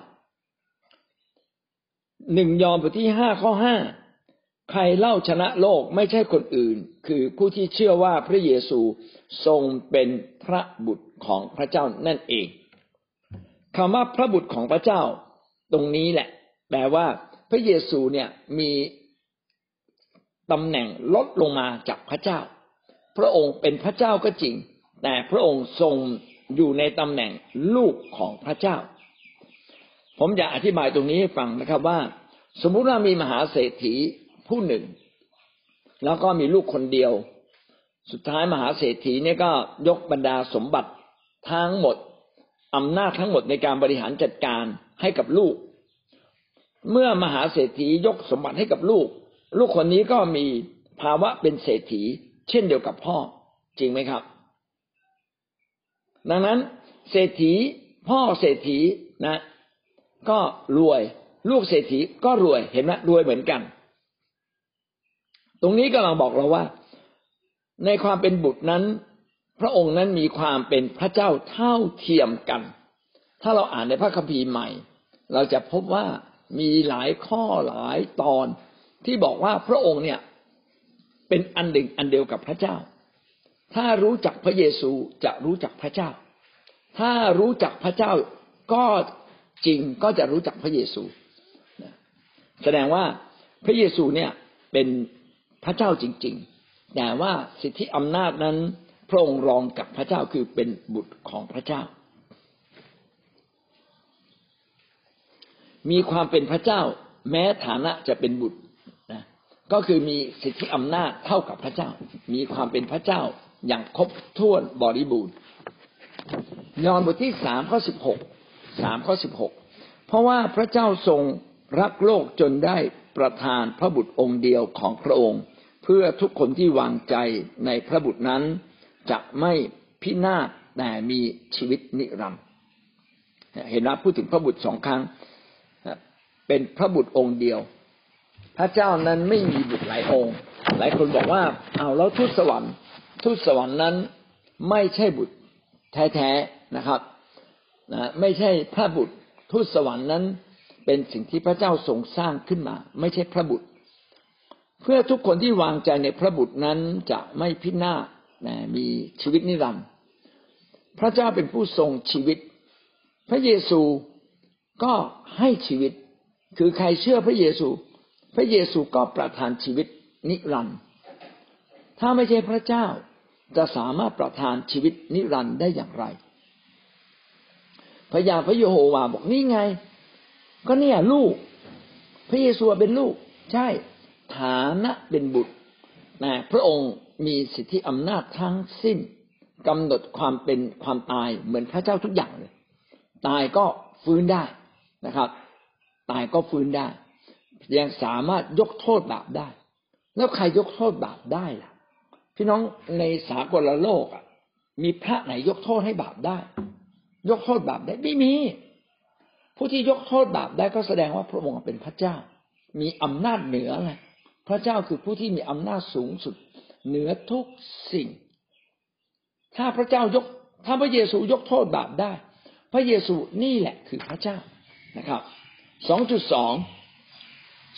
Speaker 1: หนึ่งยอห์นบทที่ห้าข้อห้าใครเล่าชนะโลกไม่ใช่คนอื่น คือผู้ที่เชื่อว่าพระเยซูทรงเป็นพระบุตรของพระเจ้านั่นเองคำว่าพระบุตรของพระเจ้า ตรงนี้แหละ แปลว่า พระเยซูเนี่ยมีตำแหน่งลดลงมาจากพระเจ้า พระองค์เป็นพระเจ้าก็จริง แต่พระองค์ทรงอยู่ในตำแหน่งลูกของพระเจ้า ผมอยากอธิบายตรงนี้ให้ฟังนะครับว่า สมมุติว่ามีมหาเศรษฐีผู้หนึ่ง แล้วก็มีลูกคนเดียว สุดท้ายมหาเศรษฐีเนี่ยก็ยกบรรดาสมบัติทั้งหมดอำนาจทั้งหมดในการบริหารจัดการให้กับลูก เมื่อมหาเศรษฐียกสมบัติให้กับลูก ลูกคนนี้ก็มีภาวะเป็นเศรษฐี เช่นเดียวกับพ่อจริงไหมครับ ดังนั้น เศรษฐีพ่อเศรษฐีนะ ก็รวย ลูกเศรษฐีก็รวยเห็นไหมรวยเหมือนกัน ตรงนี้กำลังบอกเราว่า ในความเป็นบุตรนั้น พระองค์นั้นมีความเป็นพระเจ้าเท่าเทียมกัน ถ้าเราอ่านในพระคัมภีร์ใหม่ เราจะพบว่ามีหลายข้อหลายตอนที่บอกว่าพระองค์เนี่ย เป็นอันหนึ่งอันเดียวกับพระเจ้า ถ้ารู้จักพระเยซูจะรู้จักพระเจ้า ถ้ารู้จักพระเจ้าก็จริงก็จะรู้จักพระเยซู แสดงว่าพระเยซูเนี่ยเป็นพระเจ้าจริง ๆ แต่ว่าสิทธิอำนาจนั้นพระองค์รองกับพระเจ้าคือเป็นบุตรของพระเจ้า มีความเป็นพระเจ้า แม้ฐานะจะเป็นบุตร ก็คือมีสิทธิอำนาจเท่ากับพระเจ้า มีความเป็นพระเจ้าอย่างครบถ้วนบริบูรณ์ยอห์นบทที่สามข้อสิบหกสามข้อสิบหกเพราะว่าพระเจ้าทรงรักโลกจนได้ประทานพระบุตรองค์เดียวของพระองค์ เพื่อทุกคนที่วางใจในพระบุตรนั้น จะไม่พินาศแต่มีชีวิตนิรันดร์เห็นว่าพูดถึงพระบุตรสองครั้งเป็นพระบุตรองค์เดียว พระเจ้านั้นไม่มีบุตรหลายองค์ หลายคนบอกว่า เอาแล้วทูตสวรรค์ทูตสวรรค์นั้นไม่ใช่บุตรแท้ๆนะครับนะไม่ใช่พระบุตรทูตสวรรค์นั้น เป็นสิ่งที่พระเจ้าทรงสร้างขึ้นมา ไม่ใช่พระบุตร เพื่อทุกคนที่วางใจในพระบุตรนั้นจะไม่พินาศนะมีชีวิตนิรันดร์พระเจ้าเป็นผู้ทรงชีวิต พระเยซูก็ให้ชีวิต คือใครเชื่อพระเยซู พระเยซูก็ประทานชีวิตนิรันดร์ถ้าไม่ใช่พระเจ้าจะสามารถประทานชีวิตนิรันดร์ได้อย่างไร พระยาพระโยโฮวาบอกนี่ไง ก็เนี่ยลูก พระเยซูเป็นลูก ใช่ ฐานะเป็นบุตรนะพระองค์มีสิทธิอำนาจทั้งสิ้นกำหนดความเป็นความตายเหมือนพระเจ้าทุกอย่างเลย ตายก็ฟื้นได้นะครับ ตายก็ฟื้นได้ ยังสามารถยกโทษบาปได้ แล้วใครยกโทษบาปได้ล่ะ พี่น้องในสากลโลกอะ มีพระไหนยกโทษให้บาปได้ ยกโทษบาปได้ไม่มี ผู้ที่ยกโทษบาปได้ก็แสดงว่าพระองค์เป็นพระเจ้า มีอำนาจเหนือไงพระเจ้าคือผู้ที่มีอำนาจสูงสุด เหนือทุกสิ่ง ถ้าพระเจ้ายก ถ้าพระเยซูยกโทษบาปได้ พระเยซูนี่แหละคือพระเจ้านะครับ สองจุดสอง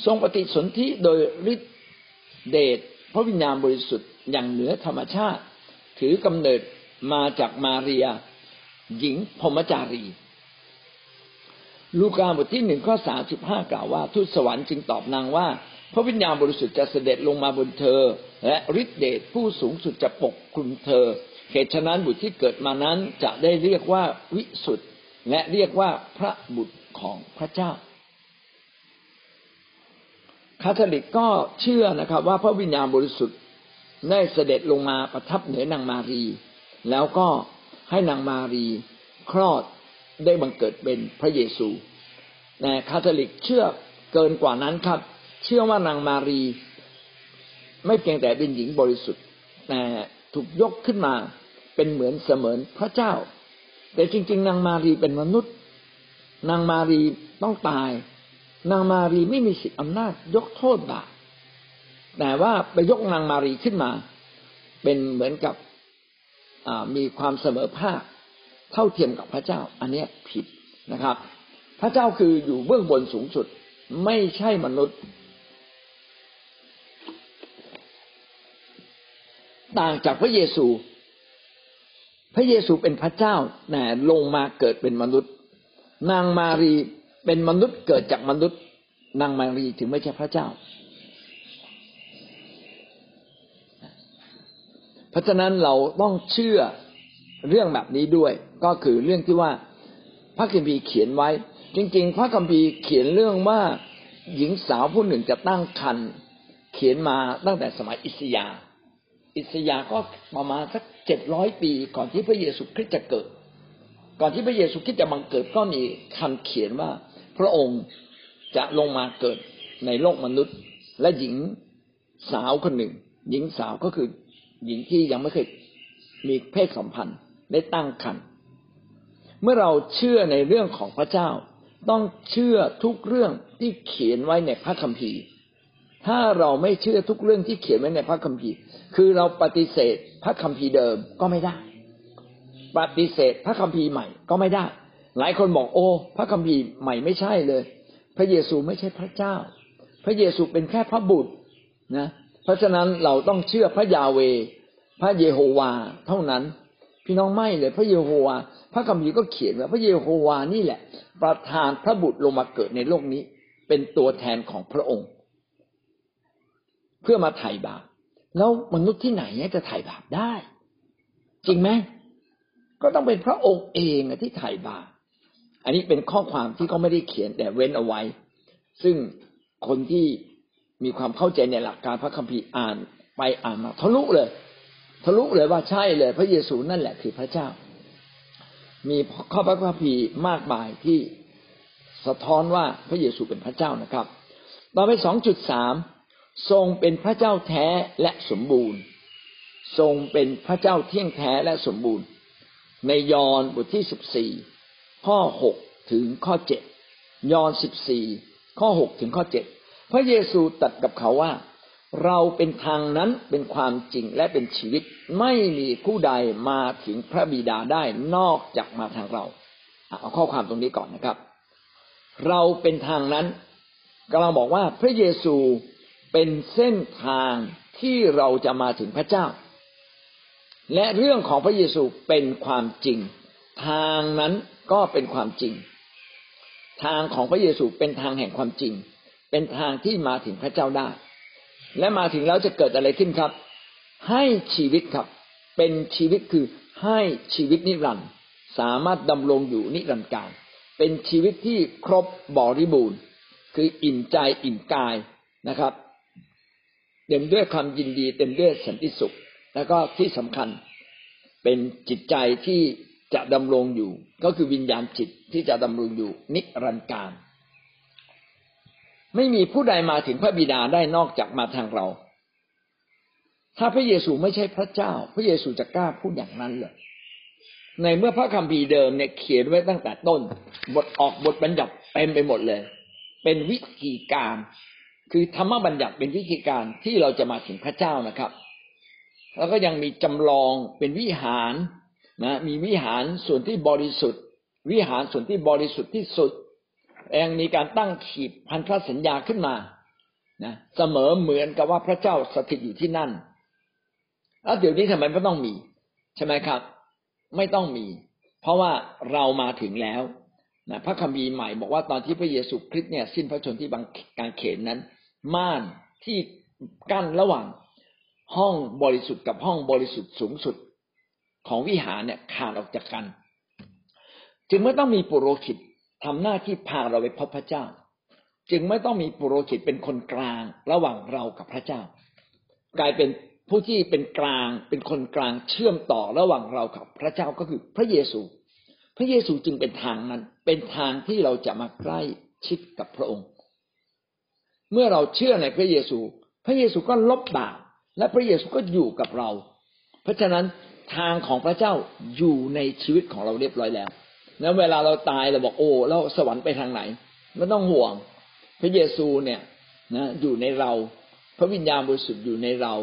Speaker 1: ทรงปฏิสนธิโดยฤทธิเดชพระวิญญาณบริสุทธิ์อย่างเหนือธรรมชาติ ถือกำเนิดมาจากมาเรีย หญิงพมจารี ลูกาบทที่หนึ่งข้อสาสิบห้ากล่าวว่า ทูตสวรรค์จึงตอบนางว่า พระวิญญาณบริสุทธิ์จะเสด็จลงมาบนเธอ และฤทธิเดชผู้สูงสุดจะปกคลุมเธอเหตุฉะนั้นบุตรที่เกิดมานั้นจะได้เรียกว่าวิสุทธ์และเรียกว่าพระบุตรของพระเจ้า คาทอลิกก็เชื่อนะครับ ว่าพระวิญญาณบริสุทธิ์ได้เสด็จลงมาประทับเหนือนางมารี แล้วก็ให้นางมารีคลอดได้บังเกิดเป็นพระเยซูแต่คาทอลิกเชื่อเกินกว่านั้นครับ เชื่อว่านางมารี ไม่เพียงแต่เป็นหญิงบริสุทธิ์ แต่ถูกยกขึ้นมาเป็นเหมือนเสมือนพระเจ้า แต่จริง ๆ นางมารีเป็นมนุษย์ นางมารีต้องตาย นางมารีไม่มีสิทธิอำนาจยกโทษบาปแต่ว่าไปยกนางมารีขึ้นมา เป็นเหมือนกับมีความเสมอภาคเท่าเทียมกับพระเจ้า อันนี้ผิดนะครับ พระเจ้าคืออยู่เบื้องบนสูงสุด ไม่ใช่มนุษย์ ต่างจากพระเยซู พระเยซูเป็นพระเจ้าแต่ลงมาเกิดเป็นมนุษย์ นางมารี เป็นมนุษย์เกิดจากมนุษย์นางมารีถึงไม่ใช่พระเจ้า เพราะฉะนั้นเราต้องเชื่อเรื่องแบบนี้ด้วย ก็คือเรื่องที่ว่าพระคัมภีร์เขียนไว้ จริง ๆ พระคัมภีร์เขียนเรื่องว่าหญิงสาวผู้หนึ่งจะตั้งครรภ์เขียนมาตั้งแต่สมัยอิสยา อิสยาก็ประมาณสักเจ็ดร้อยปี ก่อนที่พระเยซูคริสต์จะเกิด ก่อนที่พระเยซูคริสต์จะบังเกิดก็มีคำเขียนว่า พระองค์จะลงมาเกิดในโลกมนุษย์ และหญิงสาวคนหนึ่ง หญิงสาวก็คือหญิงที่ยังไม่เคยมีเพศสัมพันธ์ได้ตั้งครรภ์เมื่อเราเชื่อในเรื่องของพระเจ้า ต้องเชื่อทุกเรื่องที่เขียนไว้ในพระคัมภีร์ ถ้าเราไม่เชื่อทุกเรื่องที่เขียนไว้ในพระคัมภีร์ คือเราปฏิเสธพระคัมภีร์เดิมก็ไม่ได้ ปฏิเสธพระคัมภีร์ใหม่ก็ไม่ได้ หลายคนบอกโอ้พระคัมภีร์ใหม่ไม่ใช่เลย พระเยซูไม่ใช่พระเจ้า พระเยซูเป็นแค่พระบุตรนะ เพราะฉะนั้นเราต้องเชื่อพระยาเว พระเยโฮวาเท่านั้น พี่น้องไม่เลย พระเยโฮวา พระคัมภีร์ก็เขียนว่าพระเยโฮวานี่แหละ ประทานพระบุตรลงมาเกิดในโลกนี้ เป็นตัวแทนของพระองค์ เพื่อมาไถ่บาปแล้วมนุษย์ที่ไหนจะไถ่บาปได้ จริงไหมก็ต้องเป็นพระองค์เองที่ไถ่บาป อันนี้เป็นข้อความที่เขาไม่ได้เขียนแต่เว้นเอาไว้ ซึ่งคนที่มีความเข้าใจในหลักการพระคัมภีร์อ่านไปอ่านมาทะลุเลย ทะลุเลยว่าใช่เลย พระเยซูนั่นแหละคือพระเจ้า มีข้อพระคัมภีร์มากมายที่สะท้อนว่าพระเยซูเป็นพระเจ้านะครับต่อไปสองจุดสามทรงเป็นพระเจ้าแท้และสมบูรณ์ ทรงเป็นพระเจ้าเที่ยงแท้และสมบูรณ์ ในยอห์นบทที่สิบสี่ ข้อหกถึงข้อเจ็ดยอห์นสิบสี่ข้อหกถึงข้อเจ็ดพระเยซูตรัสกับเขาว่า เราเป็นทางนั้นเป็นความจริงและเป็นชีวิตไม่มีผู้ใดมาถึงพระบิดาได้นอกจากมาทางเราเอาข้อความตรงนี้ก่อนนะครับ เราเป็นทางนั้นกำลังบอกว่าพระเยซูเป็นเส้นทางที่เราจะมาถึงพระเจ้า และเรื่องของพระเยซูเป็นความจริง ทางนั้นก็เป็นความจริง ทางของพระเยซูเป็นทางแห่งความจริง เป็นทางที่มาถึงพระเจ้าได้ และมาถึงแล้วจะเกิดอะไรขึ้นครับ ให้ชีวิตครับ เป็นชีวิตคือให้ชีวิตนิรันดร์สามารถดำรงอยู่นิรันดร์กาล เป็นชีวิตที่ครบบริบูรณ์ คืออิ่มใจอิ่มกายนะครับเต็มด้วยความยินดีเต็มด้วยสันติสุข แล้วก็ที่สำคัญเป็นจิตใจที่ จะดำรงอยู่ ก็คือวิญญาณจิตที่จะดำรงอยู่ นิรันดร์กาล ไม่มีผู้ใดมาถึงพระบิดาได้นอกจากมาทางเรา ถ้าพระเยซูไม่ใช่พระเจ้า พระเยซูจะกล้าพูดอย่างนั้นเหรอในเมื่อพระคัมภีร์เดิมเนี่ยเขียนไว้ตั้งแต่ต้น บทออกบทบัญญัติเต็มไปหมดเลย เป็นวิธีการ คือธรรมบัญญัติเป็นวิธีการที่เราจะมาถึงพระเจ้านะครับ แล้วก็ยังมีจำลองเป็นวิหาร นะมีวิหารส่วนที่บริสุทธิ์ วิหารส่วนที่บริสุทธิ์ที่สุดยังมีการตั้งขีดพันธสัญญาขึ้นมานะเสมอเหมือนกับว่าพระเจ้าสถิตอยู่ที่นั่น แล้วเดี๋ยวนี้ทำไมไม่ต้องมี ใช่ไหมครับ ไม่ต้องมี เพราะว่าเรามาถึงแล้วนะพระคัมภีร์ใหม่บอกว่าตอนที่พระเยซูคริสต์เนี่ย สิ้นพระชนที่บางกางเขนนั้น ม่านที่กั้นระหว่างห้องบริสุทธิ์กับห้องบริสุทธิ์สูงสุด ของวิหารเนี่ยขาดออกจากกัน จึงไม่ต้องมีปุโรหิตทำหน้าที่พาเราไปพบพระเจ้า จึงไม่ต้องมีปุโรหิตเป็นคนกลางระหว่างเรากับพระเจ้า กลายเป็นผู้ที่เป็นกลางเป็นคนกลางเชื่อมต่อระหว่างเรากับพระเจ้าก็คือพระเยซู พระเยซูจึงเป็นทางนั้น เป็นทางที่เราจะมาใกล้ชิดกับพระองค์ เมื่อเราเชื่อในพระเยซู พระเยซูก็ลบบาปและพระเยซูก็อยู่กับเรา เพราะฉะนั้น ทางของพระเจ้าอยู่ในชีวิตของเราเรียบร้อยแล้วแล้วเวลาเราตายเราบอกโอ้แล้วสวรรค์ไปทางไหนไม่ต้องห่วง พระเยซูเนี่ยนะอยู่ในเรา พระวิญญาณบริสุทธิ์อยู่ในเรา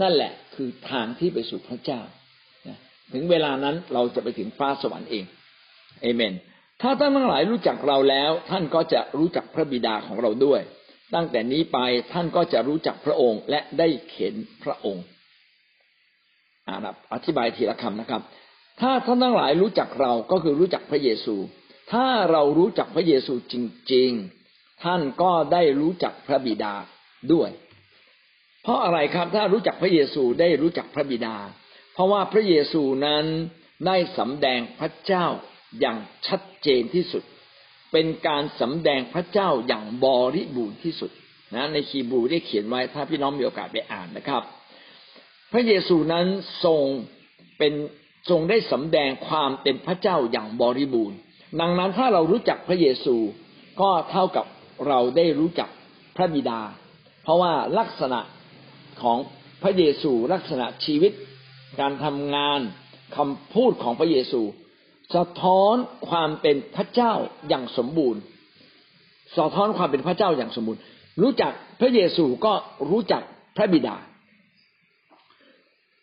Speaker 1: นั่นแหละคือทางที่ไปสู่พระเจ้าถึงเวลานั้นเราจะไปถึงฟ้าสวรรค์เองเอเมน ถ้าท่านทั้งหลายรู้จักเราแล้ว ท่านก็จะรู้จักพระบิดาของเราด้วย ตั้งแต่นี้ไปท่านก็จะรู้จักพระองค์และได้เข็นพระองค์ อ่าอธิบายทีละคำนะครับ ถ้าท่านทั้งหลายรู้จักเราก็คือรู้จักพระเยซู ถ้าเรารู้จักพระเยซูจริง ๆ ท่านก็ได้รู้จักพระบิดาด้วย เพราะอะไรครับถ้ารู้จักพระเยซูได้รู้จักพระบิดา เพราะว่าพระเยซูนั้นได้สำแดงพระเจ้าอย่างชัดเจนที่สุด เป็นการสำแดงพระเจ้าอย่างบริบูรณ์ที่สุดนะในคีบูได้เขียนไว้ถ้าพี่น้องมีโอกาสไปอ่านนะครับ พระเยซูนั้นทรงเป็นทรงได้สำแดงความเป็นพระเจ้าอย่างบริบูรณ์ ดังนั้นถ้าเรารู้จักพระเยซูก็เท่ากับเราได้รู้จักพระบิดา เพราะว่าลักษณะของพระเยซูลักษณะชีวิต การทำงานคำพูดของพระเยซู สะท้อนความเป็นพระเจ้าอย่างสมบูรณ์ สะท้อนความเป็นพระเจ้าอย่างสมบูรณ์ รู้จักพระเยซูก็รู้จักพระบิดา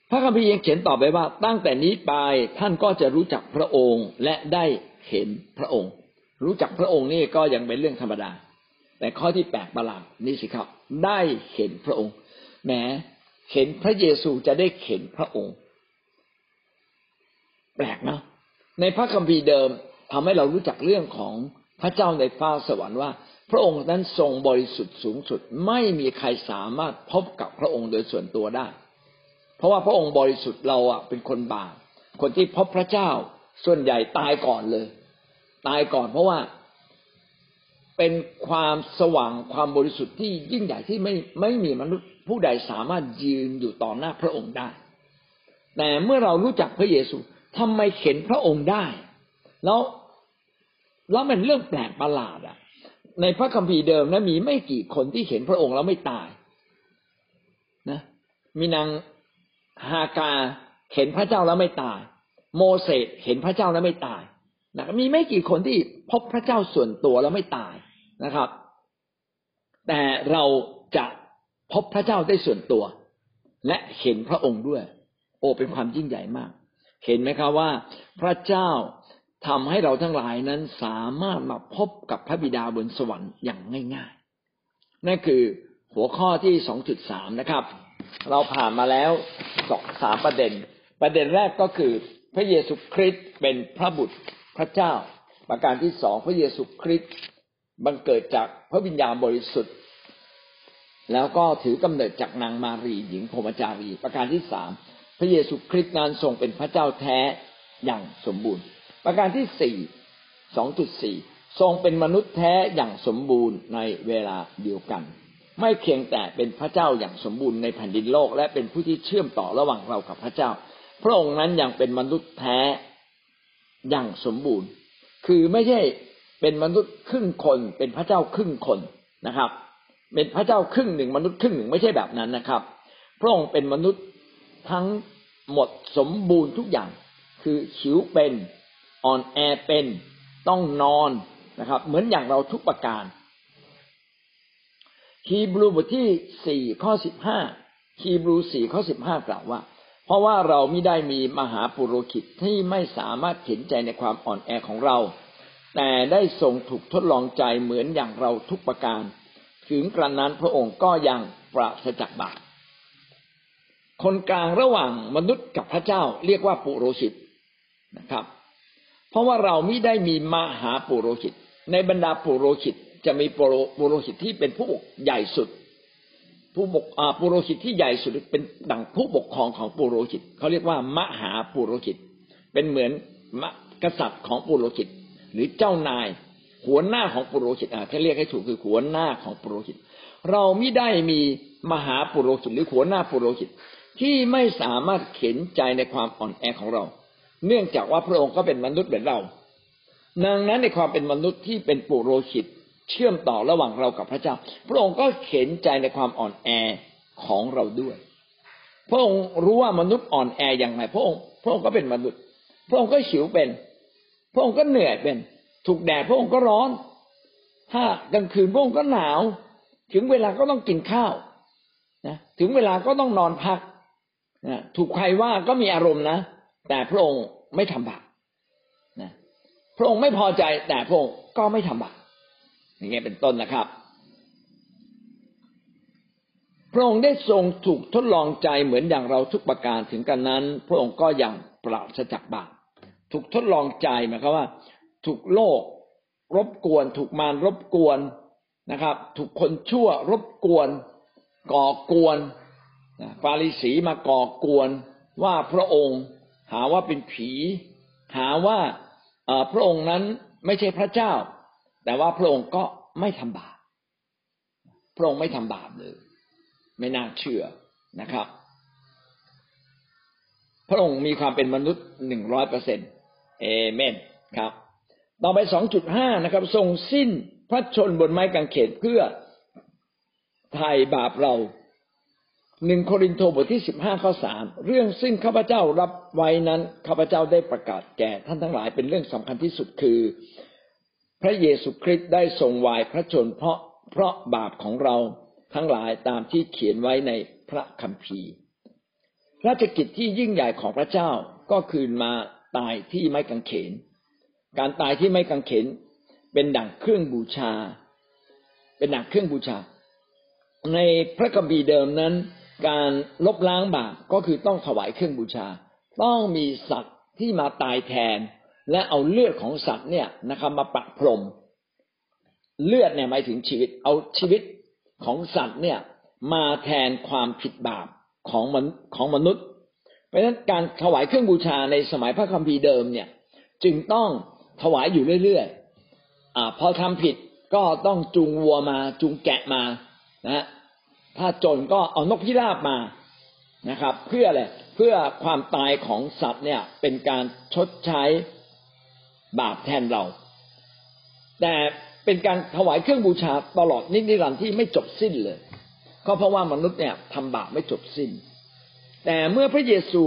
Speaker 1: พระคัมภีร์ยังเขียนต่อไปว่า ตั้งแต่นี้ไปท่านก็จะรู้จักพระองค์และได้เห็นพระองค์ รู้จักพระองค์นี่ก็ยังเป็นเรื่องธรรมดา แต่ข้อที่แปลกประหลาดนี่สิครับ ได้เห็นพระองค์แม้เห็นพระเยซูจะได้เห็นพระองค์ แปลกนะในพระคัมภีร์เดิมทำให้เรารู้จักเรื่องของพระเจ้าในฟ้าสวรรค์ว่า พระองค์นั้นทรงบริสุทธิ์สูงสุด ไม่มีใครสามารถพบกับพระองค์โดยส่วนตัวได้ เพราะว่าพระองค์บริสุทธิ์เราอะเป็นคนบาปคนที่พบพระเจ้าส่วนใหญ่ตายก่อนเลย ตายก่อนเพราะว่าเป็นความสว่างความบริสุทธิ์ที่ยิ่งใหญ่ที่ไม่ไม่มีมนุษย์ผู้ใดสามารถยืนอยู่ต่อหน้าพระองค์ได้ แต่เมื่อเรารู้จักพระเยซูทำไมเข็นพระองค์ได้ แล้วแล้วมันเรื่องแปลกประหลาดอะ ในพระคัมภีร์เดิมนะมีไม่กี่คนที่เห็นพระองค์แล้วไม่ตาย นะ มีนาง ฮากาเห็นพระเจ้าแล้วไม่ตาย โมเสสเห็นพระเจ้าแล้วไม่ตายนะมีไม่กี่คนที่พบพระเจ้าส่วนตัวแล้วไม่ตายนะครับ แต่เราจะพบพระเจ้าได้ส่วนตัว และเห็นพระองค์ด้วย โอ้เป็นความยิ่งใหญ่มาก เห็นไหมครับว่า พระเจ้าทำให้เราทั้งหลายนั้นสามารถมาพบกับพระบิดาบนสวรรค์อย่างง่าย ๆ นั่นคือหัวข้อที่สองจุดสามนะครับ เราผ่านมาแล้วสองสามประเด็น ประเด็นแรกก็คือพระเยซูคริสต์เป็นพระบุตรพระเจ้า ประการที่สองพระเยซูคริสต์บังเกิดจากพระวิญญาณบริสุทธิ์ แล้วก็ถือกำเนิดจากนางมารีหญิงพรมจารี ประการที่สามพระเยซูคริสต์นั้นทรงเป็นพระเจ้าแท้อย่างสมบูรณ์ ประการที่สี่สองจุดสี่ทรงเป็นมนุษย์แท้อย่างสมบูรณ์ในเวลาเดียวกัน ไม่เพียงแต่เป็นพระเจ้าอย่างสมบูรณ์ในแผ่นดินโลก และเป็นผู้ที่เชื่อมต่อระหว่างเรากับพระเจ้า พระองค์นั้นยังเป็นมนุษย์แท้อย่างสมบูรณ์ คือไม่ใช่เป็นมนุษย์ครึ่งคน เป็นพระเจ้าครึ่งคนนะครับ เป็นพระเจ้าครึ่งหนึ่งมนุษย์ครึ่งหนึ่งไม่ใช่แบบนั้นนะครับ พระองค์เป็นมนุษย์ทั้งหมดสมบูรณ์ทุกอย่าง คือหิวเป็นอ่อนแอเป็นต้องนอนนะครับ เหมือนอย่างเราทุกประการ ฮีบรูบทที่สี่ข้อสิบห้าฮีบรูสี่ข้อสิบห้ากล่าวว่า เพราะว่าเราไม่ได้มีมหาปุโรหิตที่ไม่สามารถเห็นใจในความอ่อนแอของเรา แต่ได้ทรงถูกทดลองใจเหมือนอย่างเราทุกประการ ถึงกระนั้นพระองค์ก็ยังปราศจากบาปคนกลางระหว่างมนุษย์กับพระเจ้าเรียกว่าปุโรหิตนะครับ เพราะว่าเราไม่ได้มีมหาปุโรหิต ในบรรดาปุโรหิต จะมีปุโรหิตที่เป็นผู้ปกใหญ่สุด ผู้ปกปุโรหิตที่ใหญ่สุดเป็นดังผู้ปกครองของปุโรหิตเขาเรียกว่ามหาปุโรหิต เป็นเหมือนกษัตริย์ของปุโรหิต หรือเจ้านาย หัวหน้าของปุโรหิตอ่าถ้าเรียกให้ถูกคือหัวหน้าของปุโรหิต เราไม่ได้มีมหาปุโรหิตหรือหัวหน้าปุโรหิตที่ไม่สามารถเข็นใจในความอ่อนแอของเรา เนื่องจากว่าพระองค์ก็เป็นมนุษย์เหมือนเรา ดังนั้นในความเป็นมนุษย์ที่เป็นปุโรหิต เชื่อมต่อระหว่างเรากับพระเจ้า พระองค์ก็เข็นใจในความอ่อนแอของเราด้วย พระองค์รู้ว่ามนุษย์อ่อนแออย่างไร พระองค์ พระองค์ก็เป็นมนุษย์ พระองค์ก็หิวเป็น พระองค์ก็เหนื่อยเป็น ถูกแดดพระองค์ก็ร้อน ถ้ากลางคืนพระองค์ก็หนาว ถึงเวลาก็ต้องกินข้าวนะถึงเวลาก็ต้องนอนพักถูกใครว่าก็มีอารมณ์นะ แต่พระองค์ไม่ทำบาปนะ พระองค์ไม่พอใจแต่พระองค์ก็ไม่ทำบาป อย่างเงี้ยเป็นต้นนะครับ พระองค์ได้ทรงถูกทดลองใจเหมือนอย่างเราทุกประการถึงกันนั้น พระองค์ก็ยังปราศจากบาปถูกทดลองใจหมายความว่า ถูกโลก รบกวน ถูกมารรบกวนนะครับ ถูกคนชั่วรบกวน ก่อกวนฟาริสีมาก่อกวนว่าพระองค์หาว่าเป็นผี หาว่าพระองค์นั้นไม่ใช่พระเจ้า แต่ว่าพระองค์ก็ไม่ทำบาปพระองค์ไม่ทำบาปเลย ไม่น่าเชื่อนะครับ พระองค์มีความเป็นมนุษย์หนึ่งร้อยเปอร์เซ็นเอเมนครับ ต่อไปสองจุดห้านะครับ ทรงสิ้นพระชนบนไม้กางเขนเพื่อไถ่บาปเราหนึ่งโครินธ์บทที่สิบห้าข้อสามเรื่องซึ่งข้าพเจ้ารับไว้นั้นข้าพเจ้าได้ประกาศแก่ท่านทั้งหลายเป็นเรื่องสำคัญที่สุดคือ พระเยซูคริสต์ได้ทรงวายพระชนเพราะเพราะบาปของเราทั้งหลายตามที่เขียนไว้ในพระคัมภีร์ราชกิจที่ยิ่งใหญ่ของพระเจ้าก็คือมาตายที่ไม้กางเขน การตายที่ไม้กางเขน เป็นดั่งเครื่องบูชา เป็นดั่งเครื่องบูชา ในพระคัมภีร์เดิมนั้น การลบล้างบาปก็คือต้องถวายเครื่องบูชา ต้องมีสัตว์ที่มาตายแทน และเอาเลือดของสัตว์เนี่ยนะครับมาประพรม เลือดเนี่ยหมายถึงชีวิต เอาชีวิตของสัตว์เนี่ยมาแทนความผิดบาปของมันของมนุษย์ เพราะฉะนั้นการถวายเครื่องบูชาในสมัยพระคัมภีร์เดิมเนี่ย จึงต้องถวายอยู่เรื่อยๆอพอทำผิดก็ต้องจูงวัวมาจูงแกะมานะถ้าจนก็เอานกพิราบมานะครับ เพื่ออะไรเพื่อความตายของสัตว์เนี่ยเป็นการชดใช้ บาปแทนเรา แต่เป็นการถวายเครื่องบูชาตลอดนิรันดร์ที่ไม่จบสิ้นเลย ก็เพราะว่ามนุษย์เนี่ยทำบาปไม่จบสิ้น แต่เมื่อพระเยซู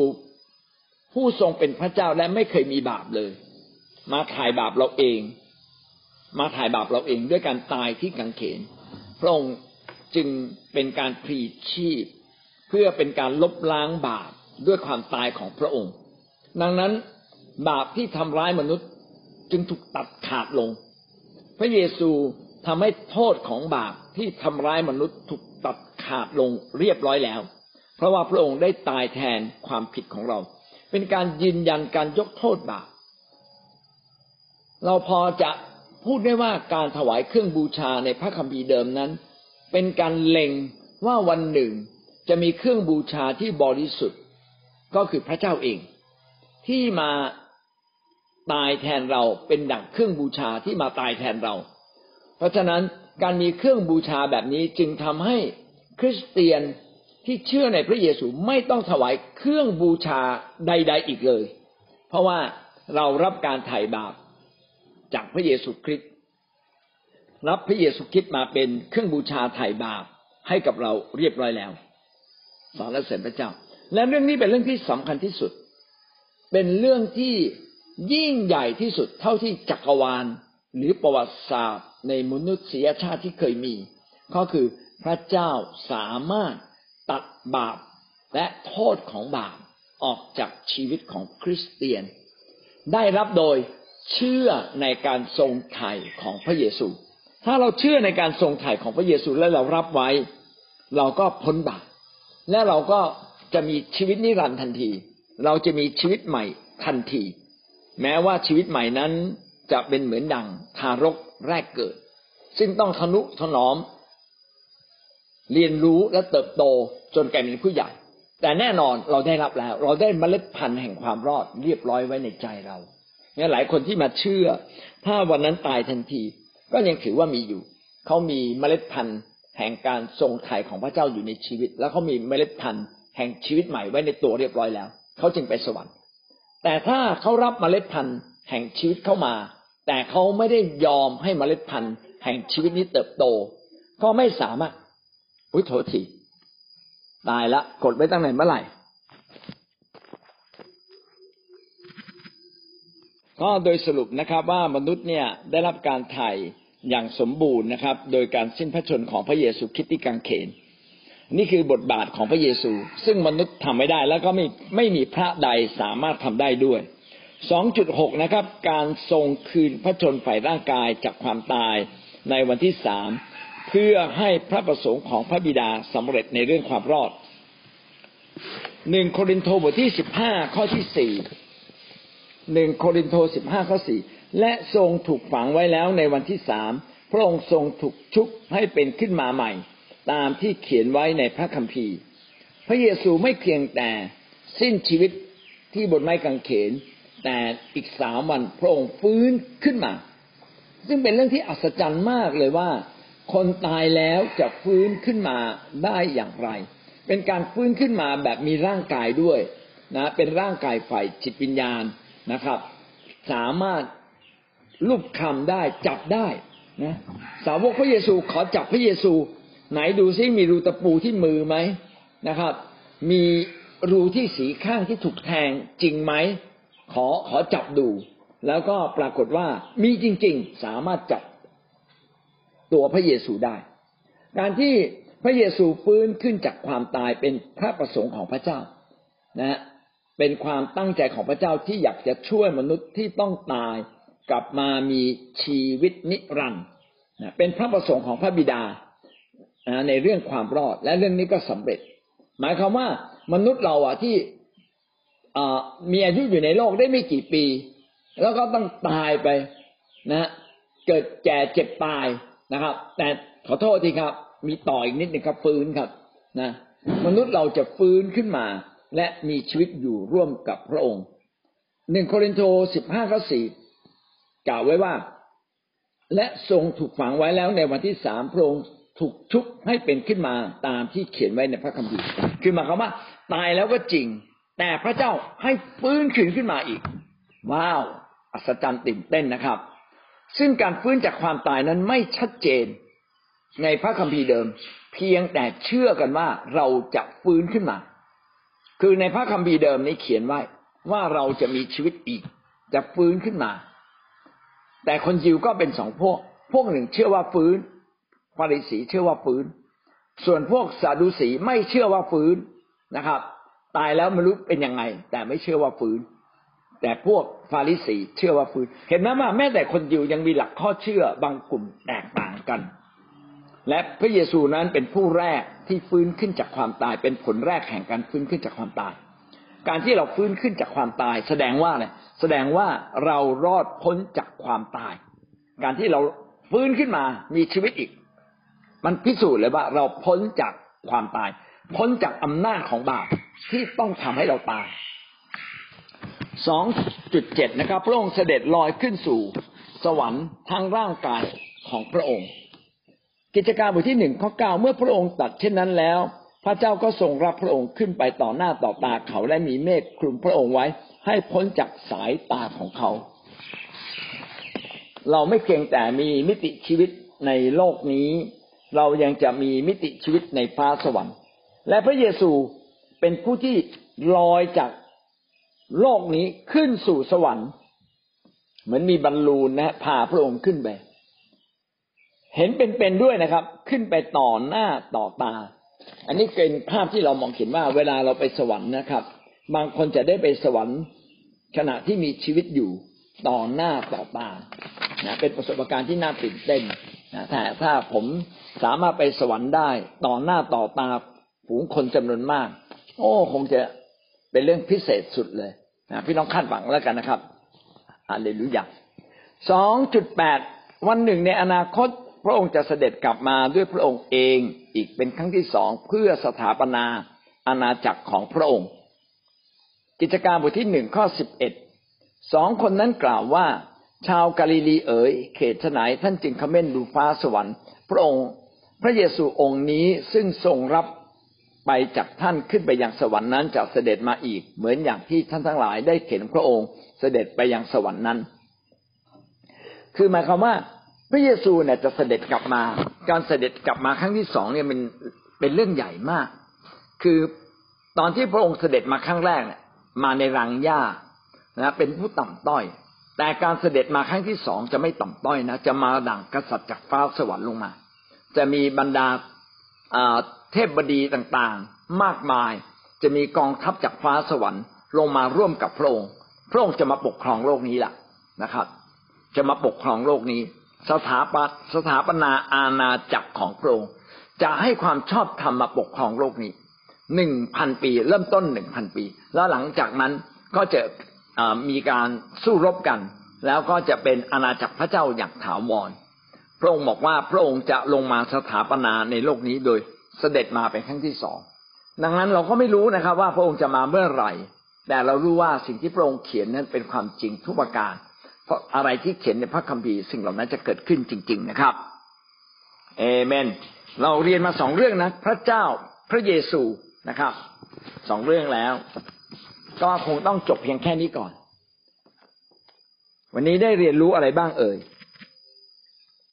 Speaker 1: ผู้ทรงเป็นพระเจ้าและไม่เคยมีบาปเลย มาถ่ายบาปเราเอง มาถ่ายบาปเราเองด้วยการตายที่กังเขน พระองค์จึงเป็นการพลีชีพ เพื่อเป็นการลบล้างบาปด้วยความตายของพระองค์ ดังนั้นบาปที่ทำร้ายมนุษย์ จึงถูกตัดขาดลง พระเยซูทำให้โทษของบาปที่ทำร้ายมนุษย์ถูกตัดขาดลงเรียบร้อยแล้ว เพราะว่าพระองค์ได้ตายแทนความผิดของเรา เป็นการยืนยันการยกโทษบาป เราพอจะพูดได้ว่าการถวายเครื่องบูชาในพระคัมภีร์เดิมนั้น เป็นการเล็งว่าวันหนึ่งจะมีเครื่องบูชาที่บริสุทธิ์ก็คือพระเจ้าเอง ที่มา ตายแทนเราเป็นดั่งเครื่องบูชาที่มาตายแทนเรา เพราะฉะนั้นการมีเครื่องบูชาแบบนี้จึงทำให้คริสเตียนที่เชื่อในพระเยซูไม่ต้องถวายเครื่องบูชาใด ๆอีกเลย เพราะว่าเรารับการไถ่บาปจากพระเยซูคริสต์รับพระเยซูคริสต์มาเป็นเครื่องบูชาไถ่บาปให้กับเราเรียบร้อยแล้วสรรเสริญพระเจ้า และเรื่องนี้เป็นเรื่องที่สำคัญที่สุด เป็นเรื่องที่ ยิ่งใหญ่ที่สุดเท่าที่จักรวาล หรือประวัติศาสตร์ ในมนุษยชาติที่เคยมี ก็คือพระเจ้าสามารถตัดบาปและโทษของบาปออกจากชีวิตของคริสเตียน ได้รับโดยเชื่อในการทรงไถ่ของพระเยซู ถ้าเราเชื่อในการทรงไถ่ของพระเยซูและเรารับไว้ เราก็พ้นบาปและเราก็จะมีชีวิตนิรันดร์ทันที เราจะมีชีวิตใหม่ทันที แม้ว่าชีวิตใหม่นั้นจะเป็นเหมือนดังทารกแรกเกิด ซึ่งต้องทนุถนอม เรียนรู้และเติบโตจนกลายเป็นผู้ใหญ่ แต่แน่นอนเราได้รับแล้ว เราได้เมล็ดพันธุ์แห่งความรอดเรียบร้อยไว้ในใจเราเนี่ยหลายคนที่มาเชื่อ ถ้าวันนั้นตายทันที ก็ยังถือว่ามีอยู่ เขามีเมล็ดพันธุ์แห่งการทรงไถ่ของพระเจ้าอยู่ในชีวิต แล้วเขามีเมล็ดพันธุ์แห่งชีวิตใหม่ไว้ในตัวเรียบร้อยแล้ว เขาจึงไปสวรรค์ แต่ถ้าเขารับเมล็ดพันธุ์แห่งชีวิตเข้ามา แต่เขาไม่ได้ยอมให้เมล็ดพันธุ์แห่งชีวิตนี้เติบโต ก็ไม่สามารถอุ้ยโทษทีตายละกดไว้ตั้งไหนเมื่อไหร่ก็โดยสรุปนะครับว่ามนุษย์เนี่ยได้รับการไถ่อย่างสมบูรณ์นะครับ โดยการสิ้นพระชนของพระเยซูคริสต์ที่กังเขน นี่คือบทบาทของพระเยซู ซึ่งมนุษย์ทำไม่ได้ แล้วก็ไม่ไม่มีพระใดสามารถทำได้ด้วย2.6นะครับ การทรงคืนพระชนฝ่ายร่างกายจากความตายในวันที่สามเพื่อให้พระประสงค์ของพระบิดาสำเร็จในเรื่องความรอดหนึ่งโครินโตบทที่สิบห้าข้อที่สี่หนึ่งโครินโตสิบห้าข้อสี่และทรงถูกฝังไว้แล้วในวันที่สามพระองค์ทรงถูกชุบให้เป็นขึ้นมาใหม่ ตามที่เขียนไว้ในพระคัมภีร์ พระเยซูไม่เพียงแต่สิ้นชีวิตที่บนไม้กางเขน แต่อีกสามวันพระองค์ฟื้นขึ้นมา ซึ่งเป็นเรื่องที่อัศจรรย์มากเลยว่า คนตายแล้วจะฟื้นขึ้นมาได้อย่างไร เป็นการฟื้นขึ้นมาแบบมีร่างกายด้วยนะเป็นร่างกายฝ่ายจิตวิญญาณนะครับ สามารถรูปคำได้จับได้นะสาวกพระเยซูขอจับพระเยซู ไหนดูซิมีรูตะปูที่มือไหมนะครับ มีรูที่สีข้างที่ถูกแทงจริงไหมขอขอจับดู แล้วก็ปรากฏว่ามีจริง ๆ สามารถจับตัวพระเยซูได้ การที่พระเยซูฟื้นขึ้นจากความตายเป็นพระประสงค์ของพระเจ้านะเป็นความตั้งใจของพระเจ้าที่อยากจะช่วยมนุษย์ที่ต้องตายกลับมามีชีวิตนิรันดร์เป็นพระประสงค์ของพระบิดา ในเรื่องความรอด และเรื่องนี้ก็สำเร็จ หมายความว่ามนุษย์เราอะที่มีอายุอยู่ในโลกได้ไม่กี่ปี แล้วก็ต้องตายไปนะเกิดแก่เจ็บตายนะครับ แต่ขอโทษทีครับ มีต่ออีกนิดหนึ่งครับฟื้นครับนะมนุษย์เราจะฟื้นขึ้นมา และมีชีวิตอยู่ร่วมกับพระองค์หนึ่งโครินโตสิบห้าข้อสี่กล่าวไว้ว่า และทรงถูกฝังไว้แล้วในวันที่สามพระองค์ ถูกชุบให้เป็นขึ้นมาตามที่เขียนไว้ในพระคัมภีร์คือหมายความว่า ตายแล้วก็จริง แต่พระเจ้าให้ฟื้นขึ้นขึ้นมาอีก ว้าว อัศจรรย์ตื่นเต้นนะครับ ซึ่งการฟื้นจากความตายนั้นไม่ชัดเจนในพระคัมภีร์เดิม เพียงแต่เชื่อกันว่าเราจะฟื้นขึ้นมา คือในพระคัมภีร์เดิมนี้เขียนไว้ ว่าเราจะมีชีวิตอีก จะฟื้นขึ้นมา แต่คนยิวก็เป็นสองพวก พวกหนึ่งเชื่อว่าฟื้น ฟาริสีเชื่อว่าฟื้น ส่วนพวกซาดูสีไม่เชื่อว่าฟื้นนะครับ ตายแล้วไม่รู้เป็นยังไง แต่ไม่เชื่อว่าฟื้น แต่พวกฟาริสีเชื่อว่าฟื้น เห็นไหมว่าแม้แต่คนยิวยังมีหลักข้อเชื่อบางกลุ่มแตกต่างกัน และพระเยซูนั้นเป็นผู้แรกที่ฟื้นขึ้นจากความตาย เป็นผลแรกแห่งการฟื้นขึ้นจากความตาย การที่เราฟื้นขึ้นจากความตาย แสดงว่าอะไรแสดงว่าเรารอดพ้นจากความตาย การที่เราฟื้นขึ้นมามีชีวิตอีก มันพิสูจน์เลยว่าเราพ้นจากความตาย พ้นจากอำนาจของบาปที่ต้องทำให้เราตายสองจุดเจ็ดนะครับ พระองค์เสด็จลอยขึ้นสู่สวรรค์ทางร่างกายของพระองค์ กิจการบทที่หนึ่งข้อเก้าเมื่อพระองค์ตัดเช่นนั้นแล้ว พระเจ้าก็ทรงรับพระองค์ขึ้นไปต่อหน้าต่อตาเขาและมีเมฆคลุมพระองค์ไว้ ให้พ้นจากสายตาของเขา เราไม่เพียงแต่มีมิติชีวิตในโลกนี้ เรายังจะมีมิติชีวิตในฟ้าสวรรค์ และพระเยซูเป็นผู้ที่ลอยจากโลกนี้ขึ้นสู่สวรรค์ เหมือนมีบรรลูนนะพาพระองค์ขึ้นไป เห็นเป็นๆด้วยนะครับ ขึ้นไปต่อหน้าต่อตา อันนี้เป็นภาพที่เรามองเห็นว่า เวลาเราไปสวรรค์นะครับ บางคนจะได้ไปสวรรค์ขณะที่มีชีวิตอยู่ต่อหน้าต่อตานะเป็นประสบการณ์ที่น่าตื่นเต้น แต่ถ้าผมสามารถไปสวรรค์ได้ต่อหน้าต่อตาฝูงคนจำนวนมาก โอ้คงจะเป็นเรื่องพิเศษสุดเลยนะพี่น้องคาดหวังแล้วกันนะครับอาเลลุยาสองจุดแปดวันหนึ่งในอนาคตพระองค์จะเสด็จกลับมาด้วยพระองค์เองอีกเป็นครั้งที่สองเพื่อสถาปนาอาณาจักรของพระองค์ กิจการบทที่หนึ่งข้อสิบเอ็ดสองคนนั้นกล่าวว่า ชาวกาลิลีเอ๋ยเขตไหนท่านจึงคำเม่นดูฟ้าสวรรค์ พระองค์พระเยซูองค์นี้ซึ่งทรงรับไปจากท่านขึ้นไปยังสวรรค์นั้นจะเสด็จมาอีก เหมือนอย่างที่ท่านทั้งหลายได้เห็นพระองค์เสด็จไปยังสวรรค์นั้น คือหมายความว่าพระเยซูเนี่ยจะเสด็จกลับมา การเสด็จกลับมาครั้งที่สองเนี่ยมันเป็นเรื่องใหญ่มาก คือตอนที่พระองค์เสด็จมาครั้งแรกเนี่ยมาในรังหญ้านะเป็นผู้ต่ำต้อย แต่การเสด็จมาครั้งที่สองจะไม่ต่ำต้อยนะจะมาดังกษัตริย์จากฟ้าสวรรค์ลงมา จะมีบรรดาเทพบดีต่างๆ มากมาย จะมีกองทัพจากฟ้าสวรรค์ ลงมาร่วมกับพระองค์ พระองค์จะมาปกครองโลกนี้แหละนะครับ จะมาปกครองโลกนี้ สถาปัตสถาปนาอาณาจักรของพระองค์จะให้ความชอบธรรมมาปกครองโลกนี้หนึ่งพันปี เริ่มต้นหนึ่งพันปี แล้วหลังจากนั้นก็จะ มีการสู้รบกัน แล้วก็จะเป็นอาณาจักรพระเจ้าอย่างถาวรพระองค์บอกว่าพระองค์จะลงมาสถาปนาในโลกนี้โดยเสด็จมาเป็นครั้งที่สองดังนั้นเราก็ไม่รู้นะครับ ว่าพระองค์จะมาเมื่อไหร่ แต่เรารู้ว่าสิ่งที่พระองค์เขียนนั้นเป็นความจริงทุกประการ เพราะอะไรที่เขียนในพระคัมภีร์สิ่งเหล่านั้นจะเกิดขึ้นจริง ๆนะครับเอเมน เราเรียนมาสองเรื่องนะ พระเจ้าพระเยซูนะครับสองเรื่องแล้ว ก็คงต้องจบเพียงแค่นี้ก่อน วันนี้ได้เรียนรู้อะไรบ้างเอ่ย